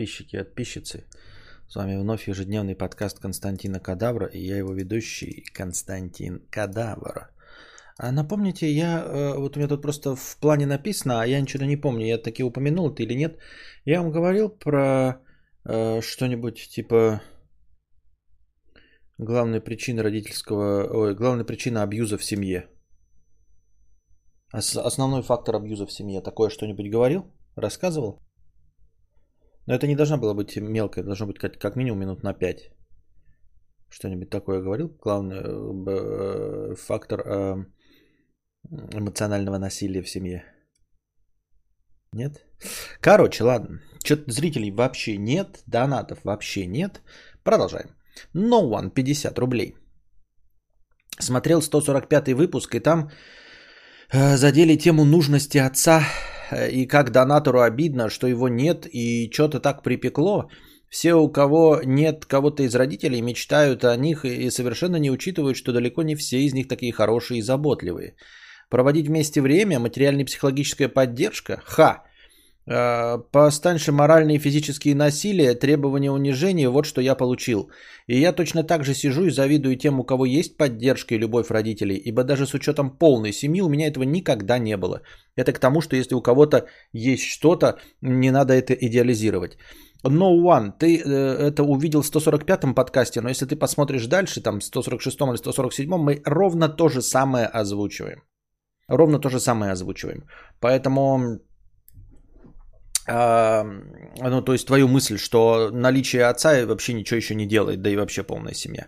подписчики и подписчицы. С вами вновь ежедневный подкаст Константина Кадавра и я его ведущий Константин Кадавр. А напомните, я, э, вот у меня тут просто в плане написано, а я ничего не помню, я таки упомянул это или нет. Я вам говорил про э, что-нибудь типа главная причина родительского, ой, главная причина абьюза в семье. Основной фактор абьюза в семье. Такое что-нибудь говорил? Рассказывал? Но это не должно было быть мелкое, должно быть как, как минимум минут на 5. Что-нибудь такое говорил? Главный э, фактор э, эмоционального насилия в семье. Нет? Короче, ладно. Что-то зрителей вообще нет, донатов вообще нет. Продолжаем. No One 50 рублей. Смотрел 145 выпуск, и там э, задели тему нужности отца и как донатору обидно, что его нет и что-то так припекло. Все, у кого нет кого-то из родителей, мечтают о них и совершенно не учитывают, что далеко не все из них такие хорошие и заботливые. Проводить вместе время, материальная и психологическая поддержка? Ха! Э, Постаньше моральные и физические насилия, требования унижения, вот что я получил. И я точно так же сижу и завидую тем, у кого есть поддержка и любовь родителей, ибо даже с учетом полной семьи у меня этого никогда не было. Это к тому, что если у кого-то есть что-то, не надо это идеализировать. No One, ты э, это увидел в 145-м подкасте, но если ты посмотришь дальше, там 146-м или 147-м, мы ровно то же самое озвучиваем. Ровно то же самое озвучиваем. Поэтому ну, то есть твою мысль, что наличие отца вообще ничего еще не делает, да и вообще полная семья.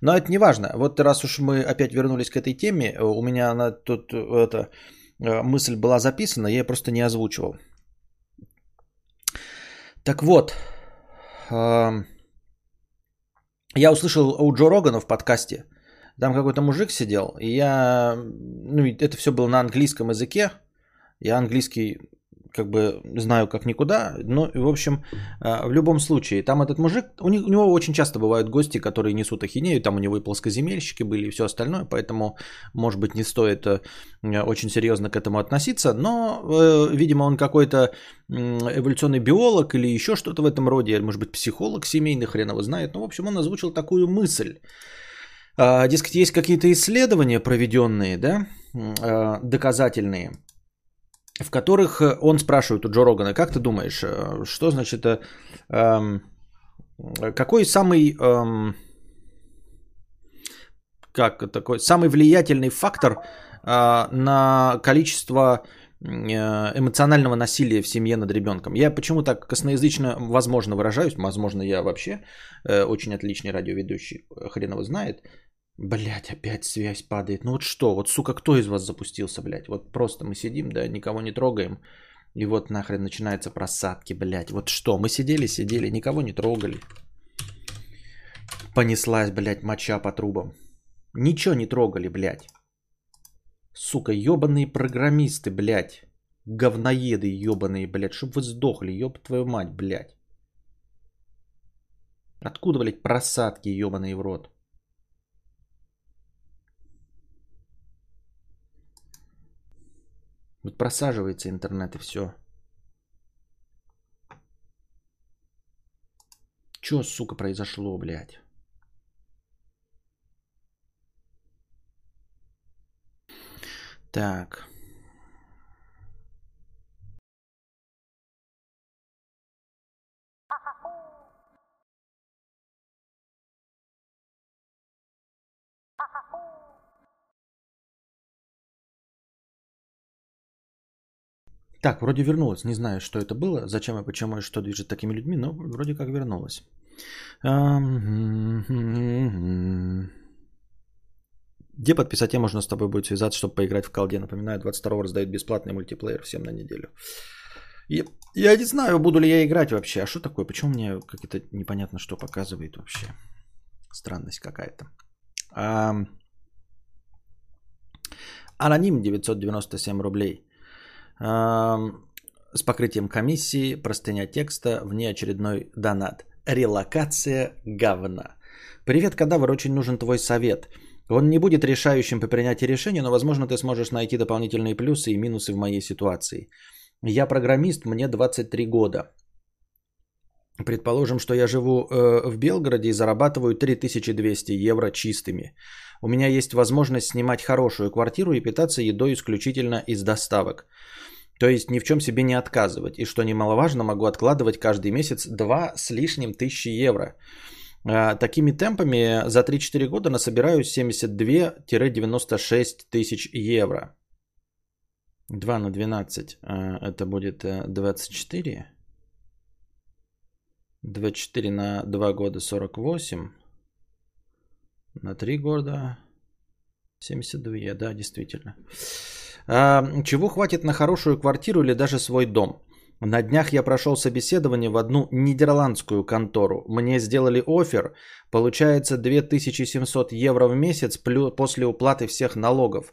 Но это не важно. Вот раз уж мы опять вернулись к этой теме, у меня она тут эта э, мысль была записана, я ее просто не озвучивал. Так вот, я услышал у Джо Рогана в подкасте, там какой-то мужик сидел, и я, ну, это все было на английском языке, я английский как бы знаю как никуда, но в общем, а, в любом случае, там этот мужик, у, них, у него очень часто бывают гости, которые несут ахинею, там у него и плоскоземельщики были и все остальное, поэтому, может быть, не стоит э, очень серьезно к этому относиться, но, э, видимо, он какой-то эволюционный биолог или еще что-то в этом роде, может быть, психолог семейный, хрен его знает, но, в общем, он озвучил такую мысль. А, дескать, есть какие-то исследования проведенные, да, доказательные, в которых э, он спрашивает у Джо Рогана, как ты думаешь, э, что значит, э, эм, какой самый, эм, как такой, самый влиятельный фактор э, на количество эмоционального насилия в семье над ребенком. Я почему так косноязычно, возможно, выражаюсь, возможно, я вообще э, очень отличный радиоведущий, хрен его знает, Блять, опять связь падает. Ну вот что, вот сука, кто из вас запустился, блядь? Вот просто мы сидим, да, никого не трогаем. И вот нахрен начинаются просадки, блядь. Вот что, мы сидели, сидели, никого не трогали. Понеслась, блядь, моча по трубам. Ничего не трогали, блядь. Сука, ебаные программисты, блядь. Говноеды ебаные, блядь. Чтоб вы сдохли, еб твою мать, блядь. Откуда, блядь, просадки ебаные в рот? Вот просаживается интернет и все. Че, сука, произошло, блядь? Так. Так, вроде вернулась. Не знаю, что это было, зачем и почему и что движет такими людьми, но вроде как вернулась. Где подписать я можно с тобой будет связаться, чтобы поиграть в колде? Напоминаю, 22 раздают бесплатный мультиплеер всем на неделю. Я, я не знаю, буду ли я играть вообще. А что такое? Почему мне как-то непонятно, что показывает вообще? Странность какая-то. А... Аноним 997 рублей с покрытием комиссии, простыня текста, внеочередной донат. Релокация говна. Привет, кадавр, очень нужен твой совет. Он не будет решающим по принятии решения, но, возможно, ты сможешь найти дополнительные плюсы и минусы в моей ситуации. Я программист, мне 23 года. Предположим, что я живу э, в Белгороде и зарабатываю 3200 евро чистыми. У меня есть возможность снимать хорошую квартиру и питаться едой исключительно из доставок. То есть ни в чем себе не отказывать. И что немаловажно, могу откладывать каждый месяц 2 с лишним тысячи евро. А, такими темпами за 3-4 года насобираю 72-96 тысяч евро. 2 на 12 а, это будет 24. Э, 24 на 2 года 48. На 3 года 72, да, действительно. А, чего хватит на хорошую квартиру или даже свой дом? На днях я прошел собеседование в одну нидерландскую контору. Мне сделали офер. Получается 2700 евро в месяц после уплаты всех налогов.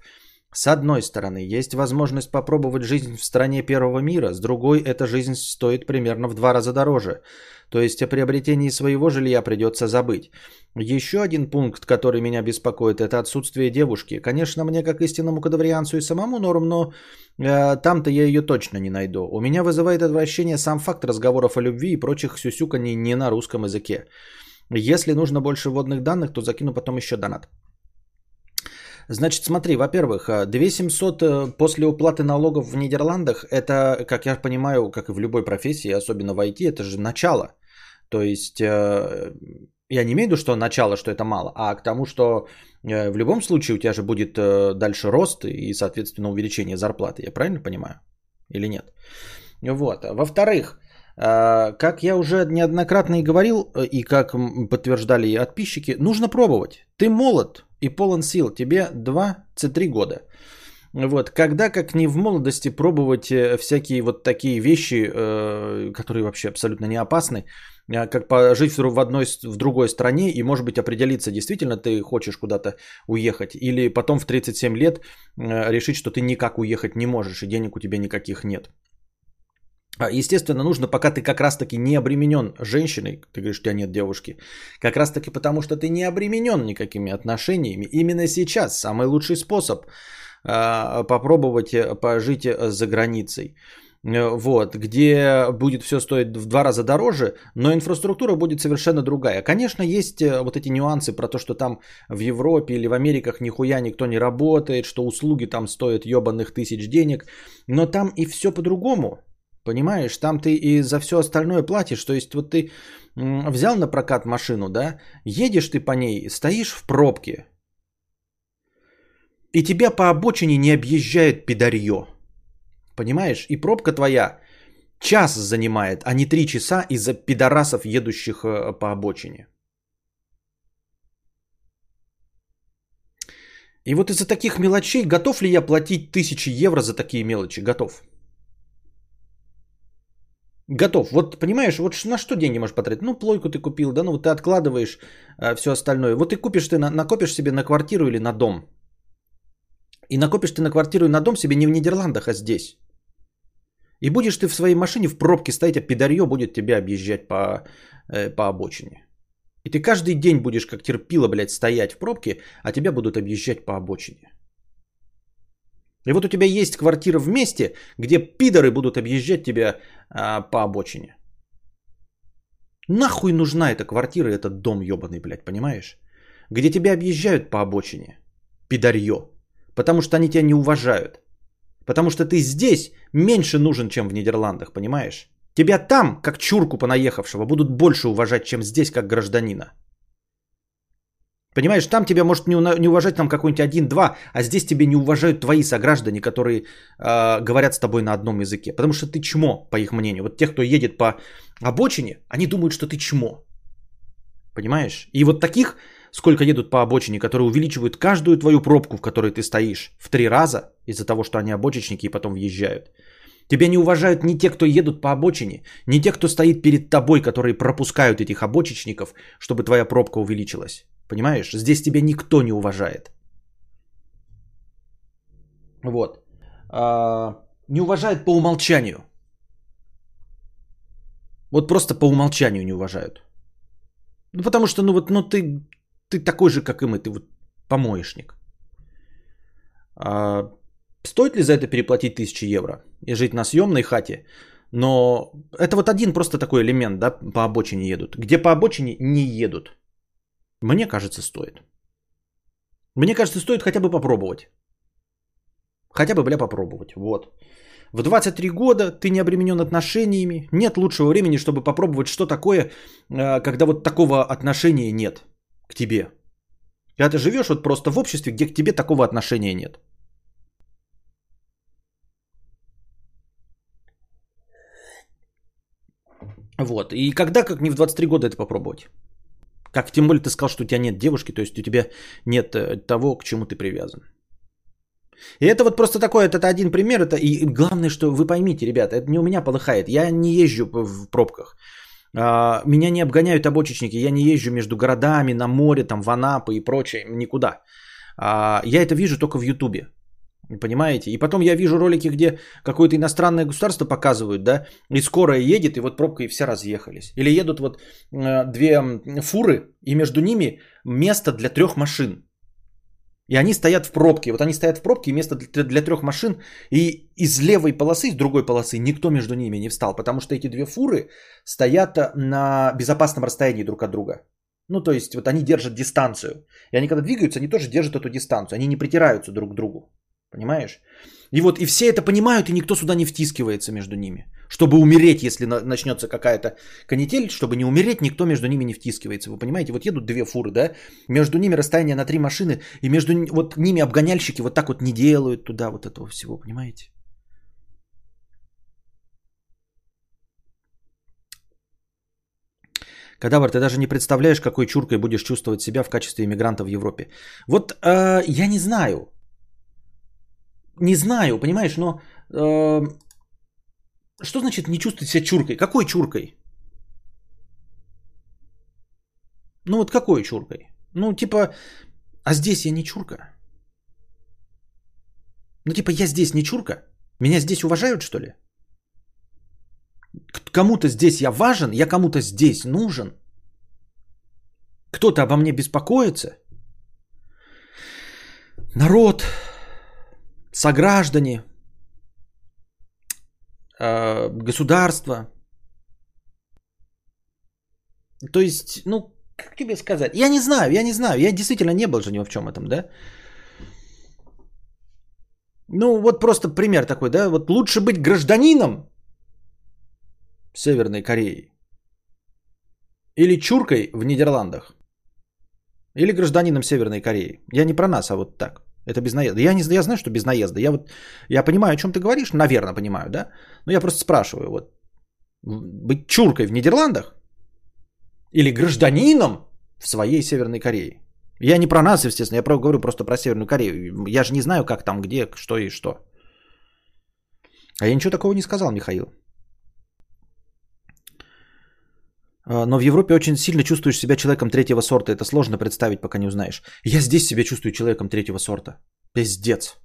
С одной стороны, есть возможность попробовать жизнь в стране первого мира, с другой, эта жизнь стоит примерно в два раза дороже. То есть о приобретении своего жилья придется забыть. Еще один пункт, который меня беспокоит, это отсутствие девушки. Конечно, мне как истинному кадаврианцу и самому норм, но э, там-то я ее точно не найду. У меня вызывает отвращение сам факт разговоров о любви и прочих сюсюканий не на русском языке. Если нужно больше вводных данных, то закину потом еще донат. Значит, смотри, во-первых, 2700 э, э, после уплаты налогов в Нидерландах, это, как я понимаю, как и в любой профессии, особенно в IT, это же начало. То есть, э, я не имею в виду, что начало, что это мало, а к тому, что в любом случае у тебя же будет дальше рост и, соответственно, увеличение зарплаты. Я правильно понимаю? Или нет? Вот. Во-вторых, как я уже неоднократно и говорил, и как подтверждали подписчики, нужно пробовать. Ты молод, и полон сил. Тебе 23 года. Вот, когда, как не в молодости, пробовать э, всякие вот такие вещи, э, которые вообще абсолютно не опасны, э, как пожить в, одной, в другой стране и, может быть, определиться, действительно ты хочешь куда-то уехать, или потом в 37 лет решить, что ты никак уехать не можешь, и денег у тебя никаких нет. А, естественно, нужно, пока ты как раз-таки не обременен женщиной, ты говоришь, у тебя нет девушки, как раз-таки потому, что ты не обременен никакими отношениями. Именно сейчас самый лучший способ э, попробовать э, пожить э, за границей. Вот, где будет все стоить в два раза дороже, но инфраструктура будет совершенно другая. Конечно, есть вот эти нюансы про то, что там в Европе или в Америках нихуя никто не работает, что услуги там стоят ебаных тысяч денег, но там и все по-другому. Понимаешь, там ты и за все остальное платишь. То есть вот ты взял на прокат машину, да, едешь ты по ней, стоишь в пробке, и тебя по обочине не объезжает пидарье. Понимаешь? И пробка твоя час занимает, а не три часа из-за пидорасов, едущих э, по обочине. И вот из-за таких мелочей готов ли я платить тысячи евро за такие мелочи? Готов. Готов. Вот понимаешь, вот на что деньги можешь потратить? Ну, плойку ты купил, да, ну вот ты откладываешь э, все остальное. Вот ты купишь, ты на, накопишь себе на квартиру или на дом. И накопишь ты на квартиру и на дом себе не в Нидерландах, а здесь. И будешь ты в своей машине в пробке стоять, а пидарье будет тебя объезжать по, э, по обочине. И ты каждый день будешь как терпила, блядь, стоять в пробке, а тебя будут объезжать по обочине. И вот у тебя есть квартира в месте, где пидоры будут объезжать тебя а, по обочине. Нахуй нужна эта квартира, этот дом ебаный, блядь, понимаешь? Где тебя объезжают по обочине. Пидорье. Потому что они тебя не уважают. Потому что ты здесь меньше нужен, чем в Нидерландах, понимаешь? Тебя там, как чурку понаехавшего, будут больше уважать, чем здесь, как гражданина. Понимаешь, там тебя может не уважать там какой-нибудь один-два, а здесь тебе не уважают твои сограждане, которые э, говорят с тобой на одном языке. Потому что ты чмо, по их мнению. Вот те, кто едет по обочине, они думают, что ты чмо. Понимаешь? И вот таких, сколько едут по обочине, которые увеличивают каждую твою пробку, в которой ты стоишь, в три раза, из-за того, что они обочечники и потом въезжают. Тебя не уважают ни те, кто едут по обочине, ни те, кто стоит перед тобой, которые пропускают этих обочечников, чтобы твоя пробка увеличилась. Понимаешь? Здесь тебя никто не уважает. Вот. А, не уважают по умолчанию. Вот просто по умолчанию не уважают. Ну, потому что, ну вот, ну ты, ты такой же, как и мы, ты вот помоечник. А, стоит ли за это переплатить тысячи евро и жить на съемной хате Но это вот один просто такой элемент, да, по обочине едут. Где по обочине не едут. Мне кажется, стоит. Мне кажется, стоит хотя бы попробовать. Хотя бы, бля, попробовать. Вот. В 23 года ты не обременен отношениями. Нет лучшего времени, чтобы попробовать, что такое, э, когда вот такого отношения нет к тебе. Когда ты живешь вот просто в обществе, где к тебе такого отношения нет. Вот. И когда, как не в 23 года это попробовать? Как тем более ты сказал, что у тебя нет девушки, то есть у тебя нет э, того, к чему ты привязан. И это вот просто такой, это один пример. Это, и главное, что вы поймите, ребята, это не у меня полыхает. Я не езжу в пробках. А, меня не обгоняют обочечники. Я не езжу между городами, на море, там, в Анапы и прочее. Никуда. А, я это вижу только в Ютубе. Понимаете? И потом я вижу ролики, где какое-то иностранное государство показывают, да, и скорая едет, и вот пробка и все разъехались. Или едут вот э, две фуры, и между ними место для трех машин. И они стоят в пробке. Вот они стоят в пробке, и место для, для трех машин. И из левой полосы, из другой полосы никто между ними не встал. Потому что эти две фуры стоят на безопасном расстоянии друг от друга. Ну, то есть, вот они держат дистанцию. И они, когда двигаются, они тоже держат эту дистанцию. Они не притираются друг к другу. Понимаешь? И вот и все это понимают, и никто сюда не втискивается между ними. Чтобы умереть, если начнется какая-то канитель, чтобы не умереть, никто между ними не втискивается. Вы понимаете? Вот едут две фуры, да? Между ними расстояние на три машины, и между вот ними обгоняльщики вот так вот не делают туда вот этого всего, понимаете? Кадавр, ты даже не представляешь, какой чуркой будешь чувствовать себя в качестве иммигранта в Европе. Вот э, я не знаю. Не знаю, понимаешь, но э, что значит не чувствовать себя чуркой? Какой чуркой? Ну вот какой чуркой? Ну типа, а здесь я не чурка. Ну типа я здесь не чурка? Меня здесь уважают что ли? Кому-то здесь я важен, я кому-то здесь нужен. Кто-то обо мне беспокоится. Народ, сограждане, э, государство. То есть, ну, как тебе сказать? Я не знаю, я не знаю. Я действительно не был же ни в чем этом, да? Ну, вот просто пример такой, да? Вот лучше быть гражданином Северной Кореи или чуркой в Нидерландах. Или гражданином Северной Кореи. Я не про нас, а вот так. Это без наезда. Я, не, я знаю, что без наезда. Я, вот, я понимаю, о чем ты говоришь, наверное, понимаю, да? Но я просто спрашиваю, вот, быть чуркой в Нидерландах или гражданином в своей Северной Корее? Я не про нас, естественно, я про, говорю просто про Северную Корею. Я же не знаю, как там, где, что и что. А я ничего такого не сказал, Михаил. А, но в Европе очень сильно чувствуешь себя человеком третьего сорта. Это сложно представить, пока не узнаешь. Я здесь себя чувствую человеком третьего сорта. Пиздец.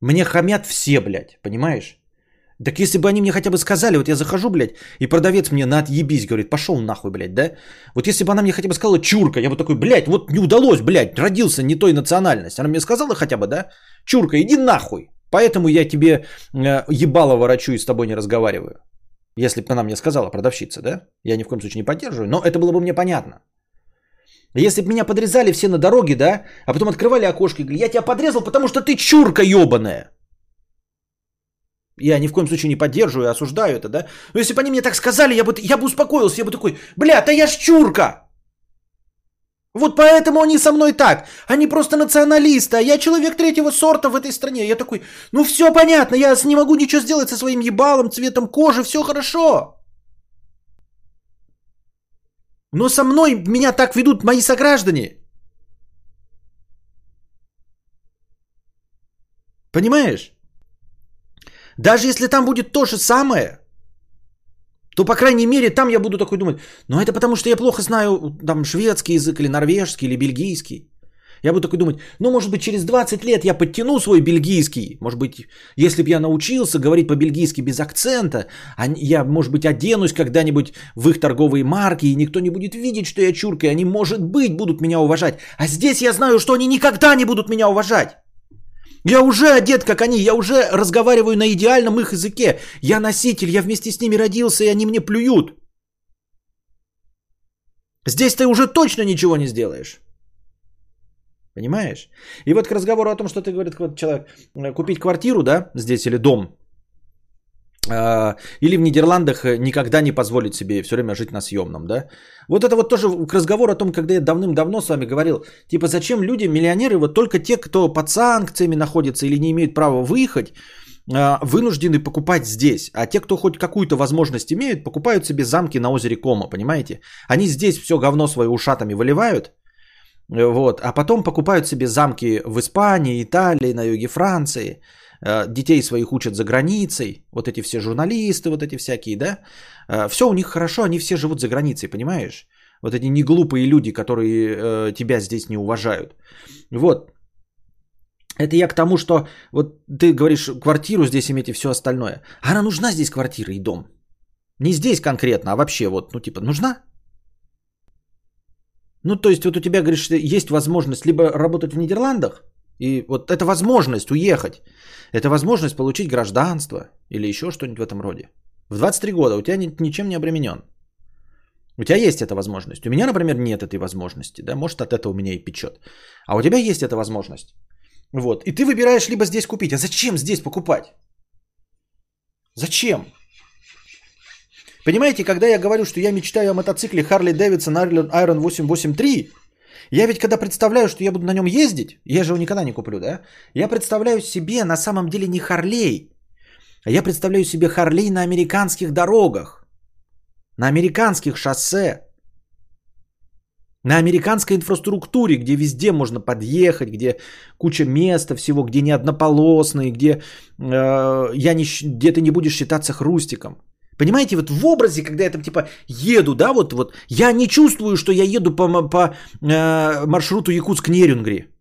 Мне хамят все, блядь, понимаешь? Так если бы они мне хотя бы сказали, вот я захожу, блядь, и продавец мне на отъебись, говорит, пошел нахуй, блядь, да? Вот если бы она мне хотя бы сказала чурка, я бы такой, блядь, вот не удалось, блядь, родился не той национальности. Она мне сказала хотя бы, да? Чурка, иди нахуй. Поэтому я тебе э, ебало ворочу и с тобой не разговариваю. Если бы она мне сказала, продавщица, да? Я ни в коем случае не поддерживаю, но это было бы мне понятно. Если бы меня подрезали все на дороге, да, а потом открывали окошко и говорили, я тебя подрезал, потому что ты чурка ебаная. Я ни в коем случае не поддерживаю, осуждаю это, да. Но если бы они мне так сказали, я бы, я бы успокоился, я бы такой, бля, да я ж чурка. Вот поэтому они со мной так. Они просто националисты, а я человек третьего сорта в этой стране. Я такой, ну все понятно, я не могу ничего сделать со своим ебалом, цветом кожи, все хорошо. Но со мной меня так ведут мои сограждане. Понимаешь? Даже если там будет то же самое, то, по крайней мере, там я буду такой думать, ну это потому что я плохо знаю там шведский язык или норвежский или бельгийский. Я буду такой думать, ну, может быть, через 20 лет я подтяну свой бельгийский. Может быть, если бы я научился говорить по-бельгийски без акцента, я, может быть, оденусь когда-нибудь в их торговые марки, и никто не будет видеть, что я чурка, и они, может быть, будут меня уважать. А здесь я знаю, что они никогда не будут меня уважать. Я уже одет, как они, я уже разговариваю на идеальном их языке. Я носитель, я вместе с ними родился, и они мне плюют. Здесь ты уже точно ничего не сделаешь. Понимаешь? И вот к разговору о том, что ты говорит вот человек, э, купить квартиру, да, здесь или дом, или в Нидерландах э, никогда не позволить себе все время жить на съемном, да? Вот это вот тоже к разговору о том, когда я давным-давно с вами говорил, типа зачем люди, миллионеры, вот только те, кто под санкциями находится или не имеют права выехать, а, вынуждены покупать здесь. А те, кто хоть какую-то возможность имеют, покупают себе замки на озере Кома, понимаете? Они здесь все говно свое ушатами выливают, э, вот, а потом покупают себе замки в Испании, Италии, на юге Франции – детей своих учат за границей, вот эти все журналисты, вот эти всякие, да, э, все у них хорошо, они все живут за границей, понимаешь? Вот эти неглупые люди, которые э, тебя здесь не уважают. Вот. Это я к тому, что вот ты говоришь, квартиру здесь иметь и все остальное. Она нужна здесь квартира и дом. Не здесь конкретно, а вообще вот, ну типа, нужна? Ну, то есть вот у тебя, говоришь, есть возможность либо работать в Нидерландах, и вот это возможность уехать, это возможность получить гражданство или еще что-нибудь в этом роде. В 23 года у тебя ни, ничем не обременен. У тебя есть эта возможность. У меня, например, нет этой возможности. Да? Может, от этого меня и печет. А у тебя есть эта возможность. Вот. И ты выбираешь либо здесь купить. А зачем здесь покупать? Зачем? Понимаете, когда я говорю, что я мечтаю о мотоцикле Harley Davidson Iron 883, я ведь когда представляю, что я буду на нем ездить, я же его никогда не куплю, да? Я представляю себе на самом деле не Харлей, а я представляю себе Харлей на американских дорогах, на американских шоссе, на американской инфраструктуре, где везде можно подъехать, где куча места всего, где не однополосные, где, э, я не, где ты не будешь считаться хрустиком. Понимаете, вот в образе, когда я там типа еду, да, вот, вот, я не чувствую, что я еду по, по э, маршруту Якутск-Нерюнгри.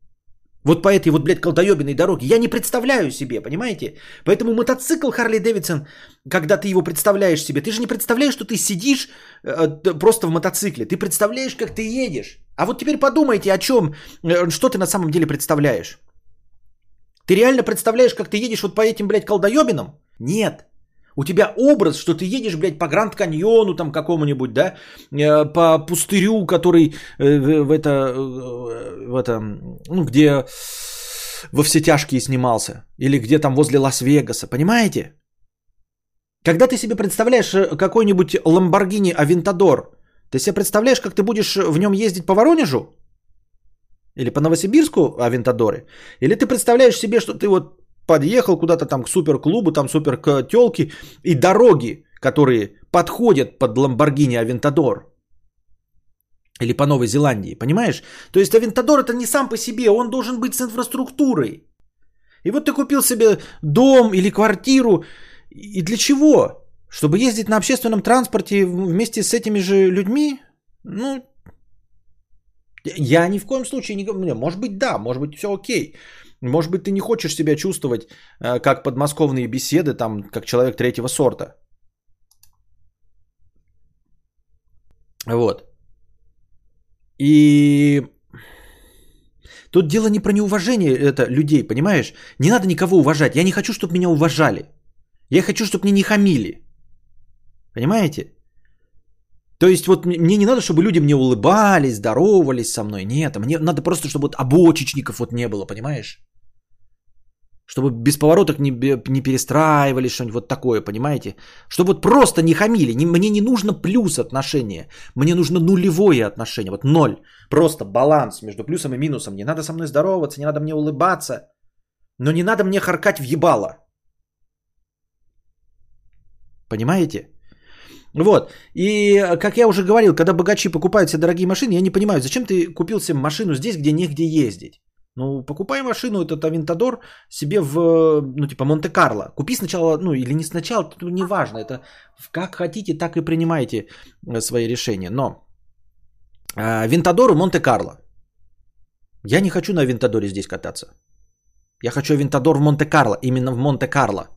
Вот по этой вот, блядь, колдоебиной дороге. Я не представляю себе, понимаете? Поэтому мотоцикл Харли Дэвидсон, когда ты его представляешь себе, ты же не представляешь, что ты сидишь э, просто в мотоцикле. Ты представляешь, как ты едешь. А вот теперь подумайте, о чем, э, что ты на самом деле представляешь. Ты реально представляешь, как ты едешь вот по этим, блядь, колдоебинам? Нет. У тебя образ, что ты едешь, блядь, по Гранд Каньону там какому-нибудь, да, э, по пустырю, который э, в это, э, в это, ну, где во все тяжкие снимался, или где там возле Лас-Вегаса, понимаете? Когда ты себе представляешь какой-нибудь Ламборгини Авентадор, ты себе представляешь, как ты будешь в нем ездить по Воронежу? Или по Новосибирску Авентадоры? Или ты представляешь себе, что ты вот подъехал куда-то там к суперклубу, там супер к телке, и дороги, которые подходят под Ламборгини Авентадор. Или по Новой Зеландии, понимаешь? То есть Авентадор это не сам по себе, он должен быть с инфраструктурой. И вот ты купил себе дом или квартиру. И для чего? Чтобы ездить на общественном транспорте вместе с этими же людьми? Ну, я ни в коем случае не говорю, может быть, да, может быть, все окей. Может быть, ты не хочешь себя чувствовать э, как подмосковные беседы, там, как человек третьего сорта. Вот. И тут дело не про неуважение это людей, понимаешь? Не надо никого уважать. Я не хочу, чтобы меня уважали. Я хочу, чтобы мне не хамили. Понимаете? То есть вот мне не надо, чтобы люди мне улыбались, здоровались со мной. Нет, мне надо просто, чтобы вот обочечников вот не было, понимаешь? Чтобы без повороток не, не перестраивали что-нибудь вот такое, понимаете? Чтобы вот просто не хамили. Не, мне не нужно плюс отношения. Мне нужно нулевое отношение. Вот ноль. Просто баланс между плюсом и минусом. Не надо со мной здороваться, не надо мне улыбаться. Но не надо мне харкать в ебало. Понимаете? Вот. И, как я уже говорил, когда богачи покупают себе дорогие машины, я не понимаю, зачем ты купил себе машину здесь, где негде ездить? Ну, покупай машину, этот Авентадор себе в, ну, типа, Монте-Карло. Купи сначала, ну, или не сначала, тут неважно. Это как хотите, так и принимайте э, свои решения. Но э, Винтадор Монте-Карло. Я не хочу на Авентадоре здесь кататься. Я хочу Авентадор в Монте-Карло, именно в Монте-Карло.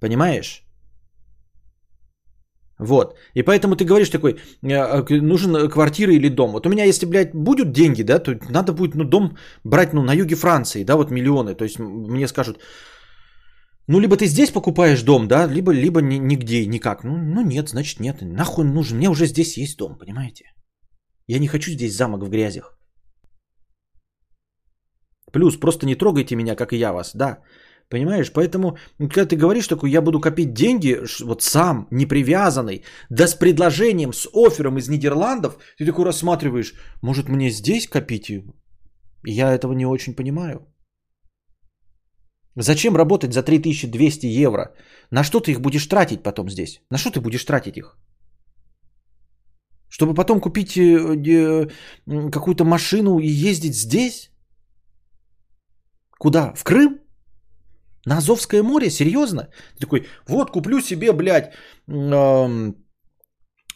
Понимаешь? Вот. И поэтому ты говоришь такой, «Э, нужен квартира или дом. Вот у меня, если, блядь, будут деньги, да, то надо будет, ну, дом брать, ну, на юге Франции, да, вот миллионы. То есть мне скажут, ну, либо ты здесь покупаешь дом, да, либо, либо нигде, никак. Ну, ну, нет, значит, нет. Нахуй нужен? Мне уже здесь есть дом, понимаете? Я не хочу здесь замок в грязях. Плюс, просто не трогайте меня, как и я вас, да. Понимаешь? Поэтому, когда ты говоришь такой, я буду копить деньги, вот сам, не привязанный, да с предложением, с оффером из Нидерландов, ты такой рассматриваешь, может мне здесь копить? Я этого не очень понимаю. Зачем работать за 3200 евро? На что ты их будешь тратить потом здесь? На что ты будешь тратить их? Чтобы потом купить э, какую-то машину и ездить здесь? Куда? В Крым? На Азовское море? Серьезно? Ты такой, вот куплю себе, блядь,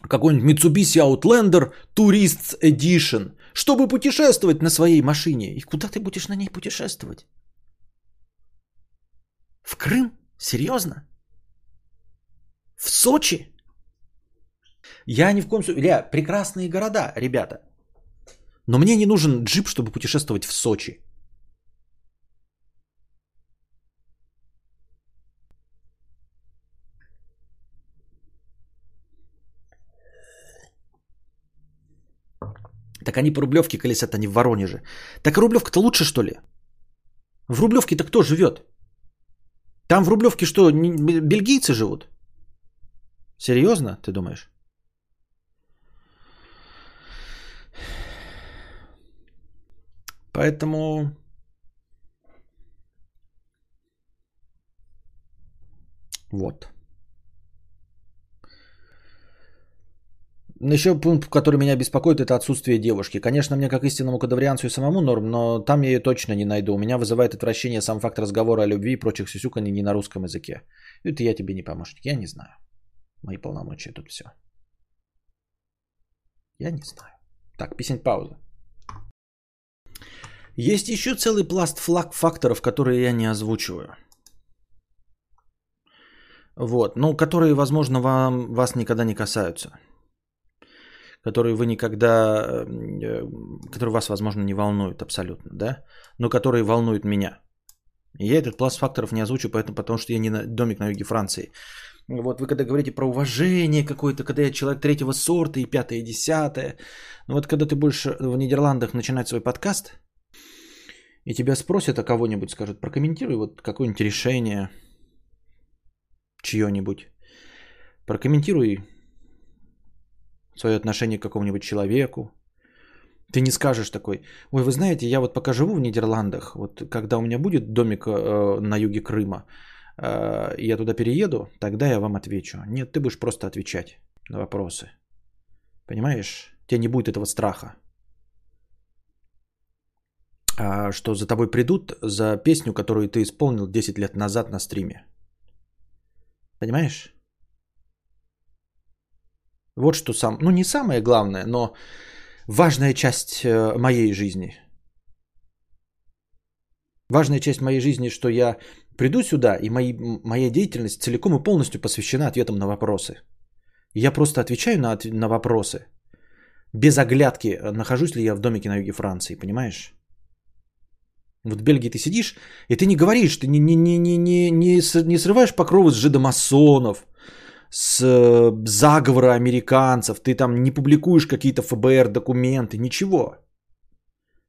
какой-нибудь Mitsubishi Outlander Tourist Edition, чтобы путешествовать на своей машине. И куда ты будешь на ней путешествовать? В Крым? Серьезно? В Сочи? Я ни в коем случае... Ля, прекрасные города, ребята. Но мне не нужен джип, чтобы путешествовать в Сочи. Так они по Рублевке колесят, они в Воронеже. Так Рублевка-то лучше, что ли? В Рублевке-то кто живет? Там в Рублевке что, бельгийцы живут? Серьезно, ты думаешь? Поэтому вот. Еще пункт, который меня беспокоит, это отсутствие девушки. Конечно, мне как истинному кадаврианцу и самому норм, но там я ее точно не найду. У меня вызывает отвращение сам факт разговора о любви и прочих сюсюканий не на русском языке. Это я тебе не помощник, я не знаю. Мои полномочия тут все. Я не знаю. Так, песень пауза. Есть еще целый пласт флаг факторов, которые я не озвучиваю. Вот, ну, которые, возможно, вам, вас никогда не касаются которые вы никогда, э, которые вас, возможно, не волнуют абсолютно, да, но которые волнуют меня. Я этот пласт факторов не озвучу, поэтому, потому что я не на, домик на юге Франции. Вот вы когда говорите про уважение какое-то, когда я человек третьего сорта и пятое, и десятое, ну вот когда ты будешь в Нидерландах начинать свой подкаст, и тебя спросят, а кого-нибудь скажут, прокомментируй вот какое-нибудь решение чье-нибудь, прокомментируй свое отношение к какому-нибудь человеку. Ты не скажешь такой, ой, вы знаете, я вот пока живу в Нидерландах, вот когда у меня будет домик э, на юге Крыма, э, я туда перееду, тогда я вам отвечу. Нет, ты будешь просто отвечать на вопросы. Понимаешь? Тебе не будет этого страха. А, что за тобой придут за песню, которую ты исполнил 10 лет назад на стриме. Понимаешь? Вот что сам, ну не самое главное, но важная часть э, моей жизни. Важная часть моей жизни, что я приду сюда, и мои, моя деятельность целиком и полностью посвящена ответам на вопросы. Я просто отвечаю на, на вопросы. Без оглядки, нахожусь ли я в домике на юге Франции, понимаешь? Вот в Бельгии ты сидишь, и ты не говоришь, ты не, не, не, не, не, не срываешь покровы с жидомасонов, с э, заговора американцев, ты там не публикуешь какие-то ФБР документы, ничего.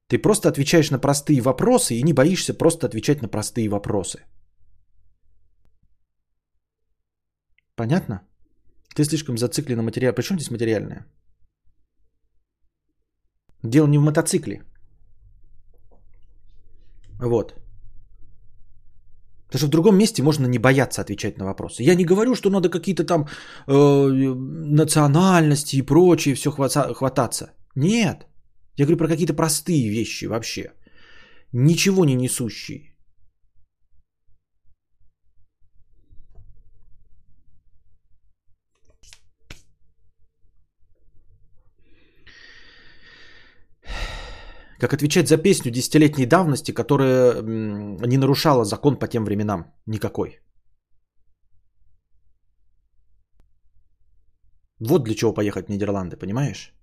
Ты просто отвечаешь на простые вопросы и не боишься просто отвечать на простые вопросы. Понятно? Ты слишком зациклен на материал. Причем здесь материальное? Дело не в мотоцикле. Вот. Потому в другом месте можно не бояться отвечать на вопросы. Я не говорю, что надо какие-то там э, национальности и прочее все хвататься. Нет. Я говорю про какие-то простые вещи вообще. Ничего не несущие. Как отвечать за песню десятилетней давности, которая не нарушала закон по тем временам никакой. Вот для чего поехать в Нидерланды, понимаешь?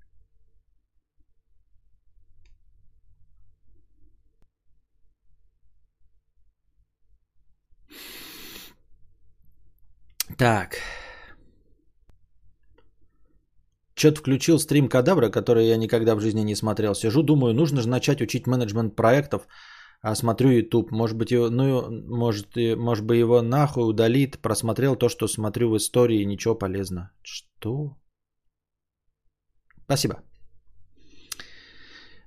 Так. Что-то включил стрим Кадабра, который я никогда в жизни не смотрел. Сижу, думаю, нужно же начать учить менеджмент проектов. А смотрю YouTube. Может быть, его, ну, может, может быть, его нахуй удалит. Просмотрел то, что смотрю в истории, ничего полезно. Что? Спасибо.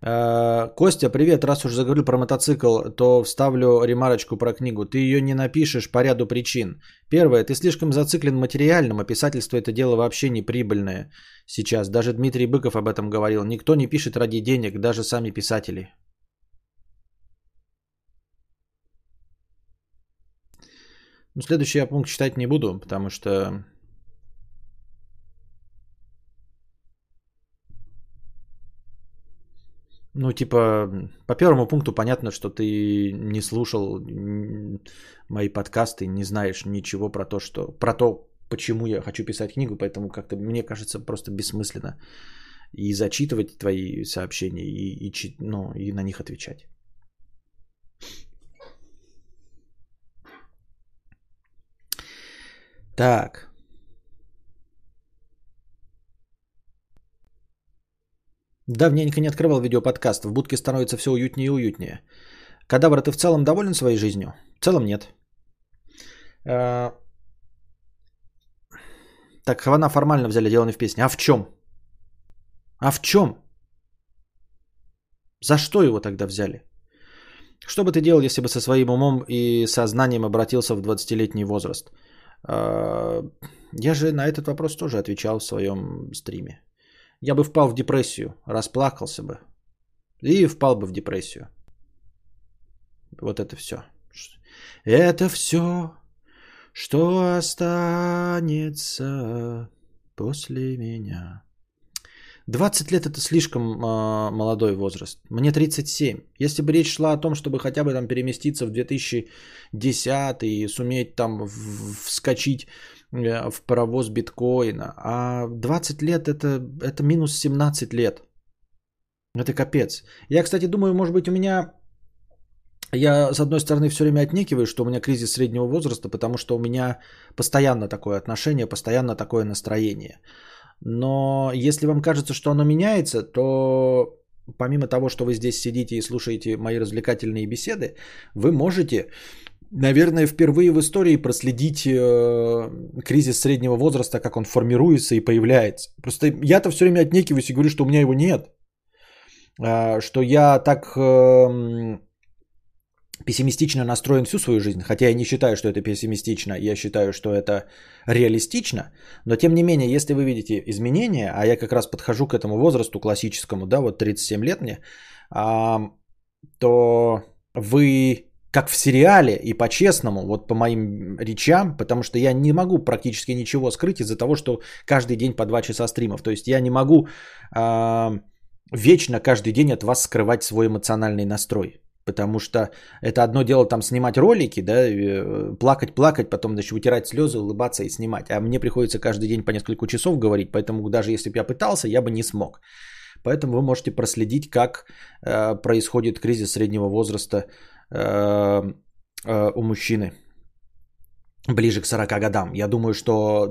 Э, Костя, привет. Раз уж заговорил про мотоцикл, то вставлю ремарочку про книгу. Ты ее не напишешь по ряду причин. Первое, ты слишком зациклен материальным, а писательство это дело вообще не прибыльное сейчас. Даже Дмитрий Быков об этом говорил. Никто не пишет ради денег, даже сами писатели. Ну, следующий я пункт читать не буду, потому что Ну, типа, по первому пункту понятно, что ты не слушал мои подкасты, не знаешь ничего про то, что, про то, почему я хочу писать книгу, поэтому как-то мне кажется просто бессмысленно и зачитывать твои сообщения, и, и, ну, и на них отвечать. Так. Давненько не открывал видеоподкаст. В будке становится все уютнее и уютнее. Кадавр, ты в целом доволен своей жизнью? В целом нет. А, так, Хвана формально взяли, дело не в песне. А в чем? А в чем? За что его тогда взяли? Что бы ты делал, если бы со своим умом и сознанием обратился в 20-летний возраст? А, я же на этот вопрос тоже отвечал в своем стриме. Я бы впал в депрессию, расплакался бы. И впал бы в депрессию. Вот это все. Это все, что останется после меня. 20 лет это слишком э, молодой возраст. Мне 37. Если бы речь шла о том, чтобы хотя бы там переместиться в 2010 и суметь там вскочить в паровоз биткоина. А 20 лет это, это минус 17 лет. Это капец. Я, кстати, думаю, может быть, у меня... Я, с одной стороны, все время отнекиваю, что у меня кризис среднего возраста, потому что у меня постоянно такое отношение, постоянно такое настроение. Но если вам кажется, что оно меняется, то помимо того, что вы здесь сидите и слушаете мои развлекательные беседы, вы можете наверное, впервые в истории проследить э, кризис среднего возраста, как он формируется и появляется. Просто я-то все время отнекиваюсь и говорю, что у меня его нет. Э, что я так э, пессимистично настроен всю свою жизнь. Хотя я не считаю, что это пессимистично. Я считаю, что это реалистично. Но тем не менее, если вы видите изменения, а я как раз подхожу к этому возрасту классическому, да, вот 37 лет мне, э, то вы как в сериале и по-честному, вот по моим речам, потому что я не могу практически ничего скрыть из-за того, что каждый день по два часа стримов. То есть я не могу э, вечно каждый день от вас скрывать свой эмоциональный настрой. Потому что это одно дело там снимать ролики, да, э, плакать, плакать, потом, значит, вытирать слезы, улыбаться и снимать. А мне приходится каждый день по несколько часов говорить, поэтому даже если бы я пытался, я бы не смог. Поэтому вы можете проследить, как э, происходит кризис среднего возраста Э, э, у мужчины ближе к 40 годам. Я думаю, что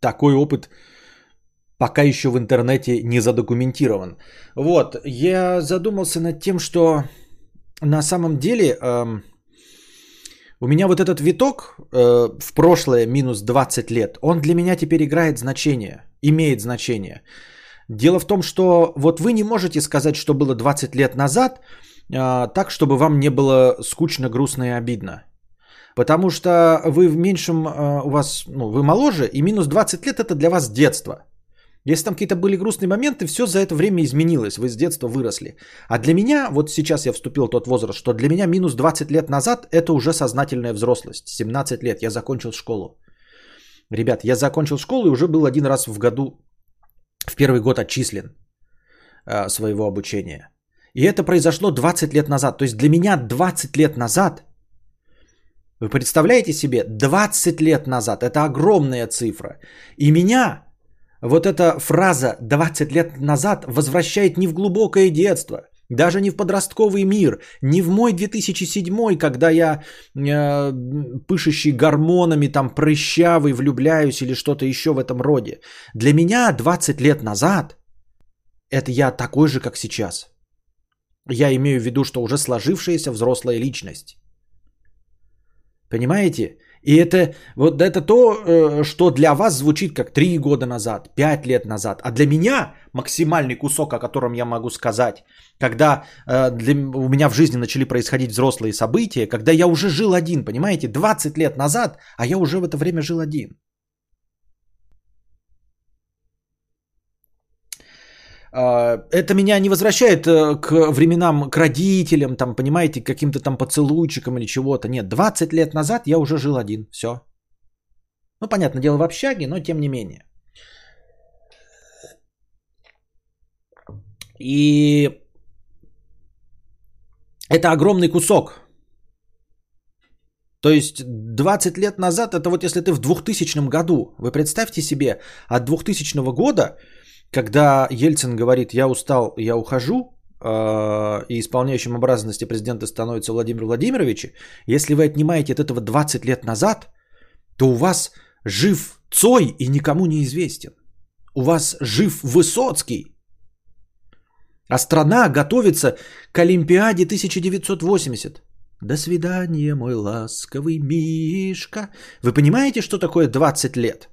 такой опыт пока еще в интернете не задокументирован. Вот, я задумался над тем, что на самом деле э, у меня вот этот виток э, в прошлое минус 20 лет, он для меня теперь играет значение, имеет значение. Дело в том, что вот вы не можете сказать, что было 20 лет назад, так, чтобы вам не было скучно, грустно и обидно. Потому что вы в меньшем, а, у вас, ну, вы моложе, и минус 20 лет это для вас детство. Если там какие-то были грустные моменты, все за это время изменилось, вы с детства выросли. А для меня, вот сейчас я вступил в тот возраст, что для меня минус 20 лет назад это уже сознательная взрослость. 17 лет, я закончил школу. Ребят, я закончил школу и уже был один раз в году, в первый год отчислен э, своего обучения. И это произошло 20 лет назад. То есть для меня 20 лет назад, вы представляете себе, 20 лет назад, это огромная цифра. И меня вот эта фраза 20 лет назад возвращает не в глубокое детство, даже не в подростковый мир, не в мой 2007, когда я э, пышущий гормонами, там прыщавый, влюбляюсь или что-то еще в этом роде. Для меня 20 лет назад это я такой же, как сейчас. Я имею в виду, что уже сложившаяся взрослая личность. Понимаете? И это, вот это то, э, что для вас звучит как 3 года назад, 5 лет назад. А для меня максимальный кусок, о котором я могу сказать, когда э, для, у меня в жизни начали происходить взрослые события, когда я уже жил один, понимаете, 20 лет назад, а я уже в это время жил один. Это меня не возвращает э, к временам, к родителям, там, понимаете, к каким-то там поцелуйчикам или чего-то. Нет, 20 лет назад я уже жил один, все. Ну, понятное дело, в общаге, но тем не менее. И это огромный кусок. То есть 20 лет назад, это вот если ты в 2000 году, вы представьте себе, от 2000 года когда Ельцин говорит, я устал, я ухожу, э, и исполняющим обязанности президента становится Владимир Владимирович, если вы отнимаете от этого 20 лет назад, то у вас жив Цой и никому не известен. У вас жив Высоцкий. А страна готовится к Олимпиаде 1980. До свидания, мой ласковый Мишка. Вы понимаете, что такое 20 лет?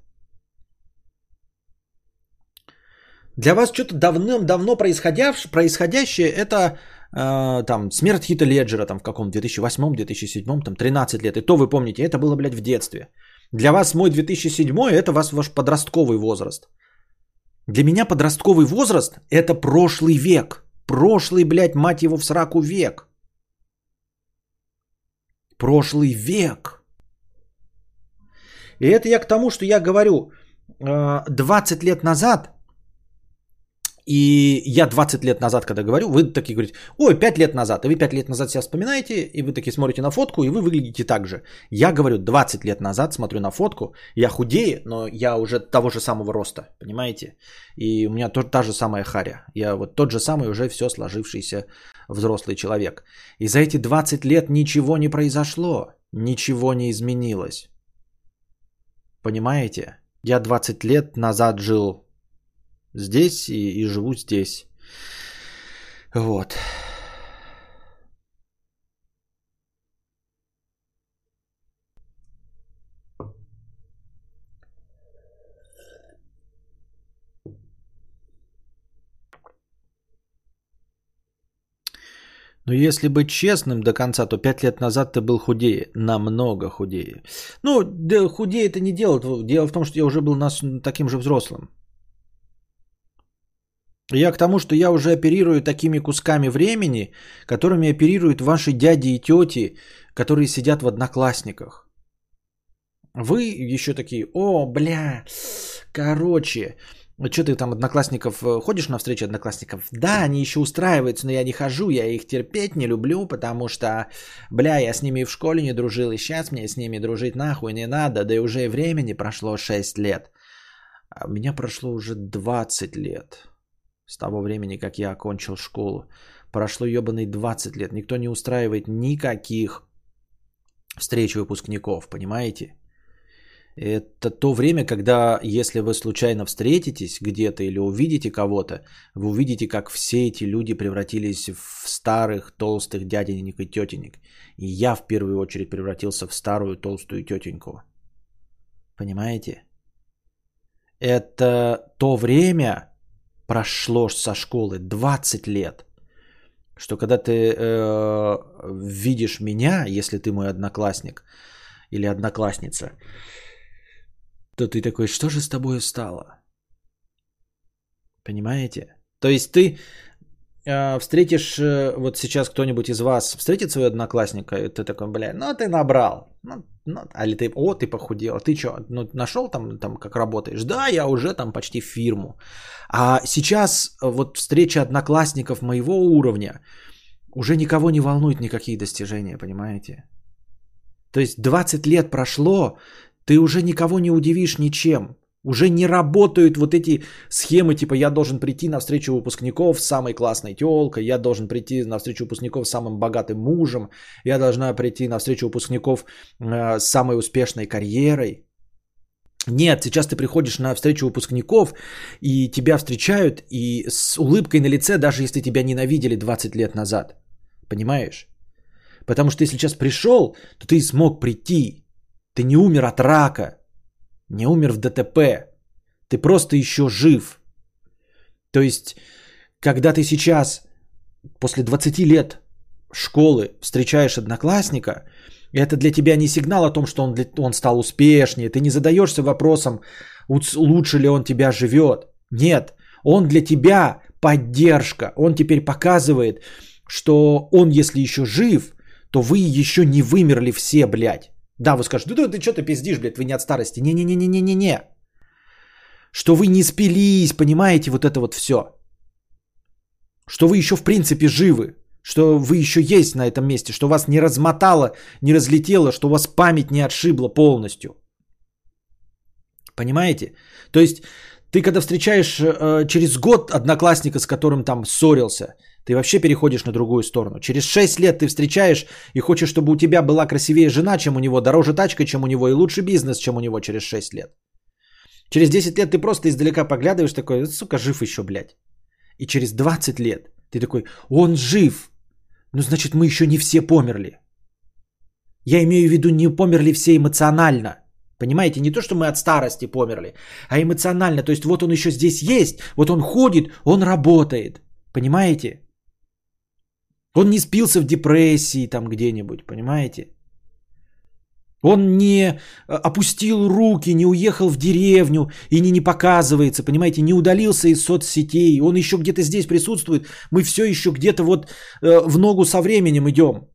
Для вас что-то давным-давно происходящее это э, там смерть Хита Леджера там в каком 2008, 2007, там 13 лет. И то вы помните, это было, блядь, в детстве. Для вас мой 2007 это вас ваш подростковый возраст. Для меня подростковый возраст это прошлый век. Прошлый, блядь, мать его в сраку век. Прошлый век. И это я к тому, что я говорю, 20 э, лет назад и я 20 лет назад, когда говорю, вы такие говорите, ой, 5 лет назад, и вы 5 лет назад себя вспоминаете, и вы такие смотрите на фотку, и вы выглядите так же. Я говорю, 20 лет назад смотрю на фотку, я худее, но я уже того же самого роста, понимаете? И у меня то, та же самая харя. Я вот тот же самый уже все сложившийся взрослый человек. И за эти 20 лет ничего не произошло, ничего не изменилось. Понимаете? Я 20 лет назад жил здесь и, и живу здесь. Вот. Но если быть честным до конца, то пять лет назад ты был худее, намного худее. Ну, да, худее это не дело. Дело в том, что я уже был таким же взрослым. Я к тому, что я уже оперирую такими кусками времени, которыми оперируют ваши дяди и тети, которые сидят в одноклассниках. Вы еще такие, о, бля, короче, что ты там одноклассников, э, ходишь на встречи одноклассников? Да, они еще устраиваются, но я не хожу, я их терпеть не люблю, потому что, бля, я с ними и в школе не дружил, и сейчас мне с ними дружить нахуй не надо, да и уже времени прошло 6 лет. А у меня прошло уже 20 лет с того времени, как я окончил школу. Прошло ебаный 20 лет. Никто не устраивает никаких встреч выпускников, понимаете? Это то время, когда, если вы случайно встретитесь где-то или увидите кого-то, вы увидите, как все эти люди превратились в старых, толстых дяденек и тетенек. И я в первую очередь превратился в старую, толстую тетеньку. Понимаете? Это то время, прошло со школы 20 лет, что когда ты э, видишь меня, если ты мой одноклассник или одноклассница, то ты такой, что же с тобой стало? Понимаете? То есть ты встретишь, э, вот сейчас кто-нибудь из вас встретит своего одноклассника, и ты такой, бля, ну ты набрал. Ну, ну, а ли ты, о, ты похудел, ты что, ну, нашел там, там, как работаешь? Да, я уже там почти фирму. А сейчас вот встреча одноклассников моего уровня уже никого не волнует никакие достижения, понимаете? То есть 20 лет прошло, ты уже никого не удивишь ничем. Уже не работают вот эти схемы, типа я должен прийти на встречу выпускников с самой классной телкой, я должен прийти на встречу выпускников с самым богатым мужем, я должна прийти на встречу выпускников э, с самой успешной карьерой. Нет, сейчас ты приходишь на встречу выпускников, и тебя встречают, и с улыбкой на лице, даже если тебя ненавидели 20 лет назад. Понимаешь? Потому что если сейчас пришел, то ты смог прийти. Ты не умер от рака, не умер в ДТП. Ты просто еще жив. То есть, когда ты сейчас, после 20 лет школы, встречаешь одноклассника, это для тебя не сигнал о том, что он, он стал успешнее. Ты не задаешься вопросом, лучше ли он тебя живет. Нет, он для тебя поддержка. Он теперь показывает, что он, если еще жив, то вы еще не вымерли все, блядь. Да, вы скажете, да, ты что ты пиздишь, блядь, вы не от старости. Не-не-не-не-не-не. Что вы не спились, понимаете, вот это вот все. Что вы еще в принципе живы. Что вы еще есть на этом месте. Что вас не размотало, не разлетело, что у вас память не отшибла полностью. Понимаете? То есть ты когда встречаешь э, через год одноклассника, с которым там ссорился, ты вообще переходишь на другую сторону. Через 6 лет ты встречаешь и хочешь, чтобы у тебя была красивее жена, чем у него, дороже тачка, чем у него, и лучше бизнес, чем у него через 6 лет. Через 10 лет ты просто издалека поглядываешь такой, сука, жив еще, блядь. И через 20 лет ты такой, он жив. Ну, значит, мы еще не все померли. Я имею в виду, не померли все эмоционально. Понимаете, не то, что мы от старости померли, а эмоционально. То есть вот он еще здесь есть, вот он ходит, он работает. Понимаете? Он не спился в депрессии там где-нибудь, понимаете? Он не э, опустил руки, не уехал в деревню и не, не показывается, понимаете, не удалился из соцсетей. Он еще где-то здесь присутствует. Мы все еще где-то вот э, в ногу со временем идем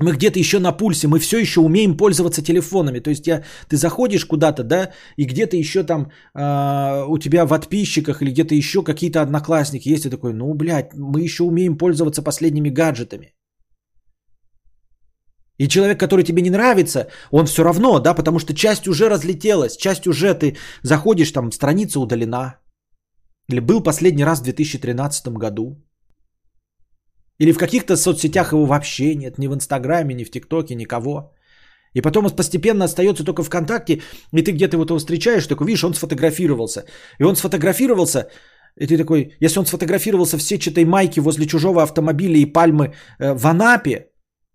мы где-то еще на пульсе, мы все еще умеем пользоваться телефонами. То есть я, ты заходишь куда-то, да, и где-то еще там э, у тебя в подписчиках или где-то еще какие-то одноклассники есть, и такой, ну, блядь, мы еще умеем пользоваться последними гаджетами. И человек, который тебе не нравится, он все равно, да, потому что часть уже разлетелась, часть уже ты заходишь, там страница удалена. Или был последний раз в 2013 году. Или в каких-то соцсетях его вообще нет, ни в Инстаграме, ни в ТикТоке, никого. И потом постепенно остается только ВКонтакте, и ты где-то его встречаешь, такой, видишь, он сфотографировался. И он сфотографировался, и ты такой, если он сфотографировался в сетчатой майке возле чужого автомобиля и пальмы э, в Анапе,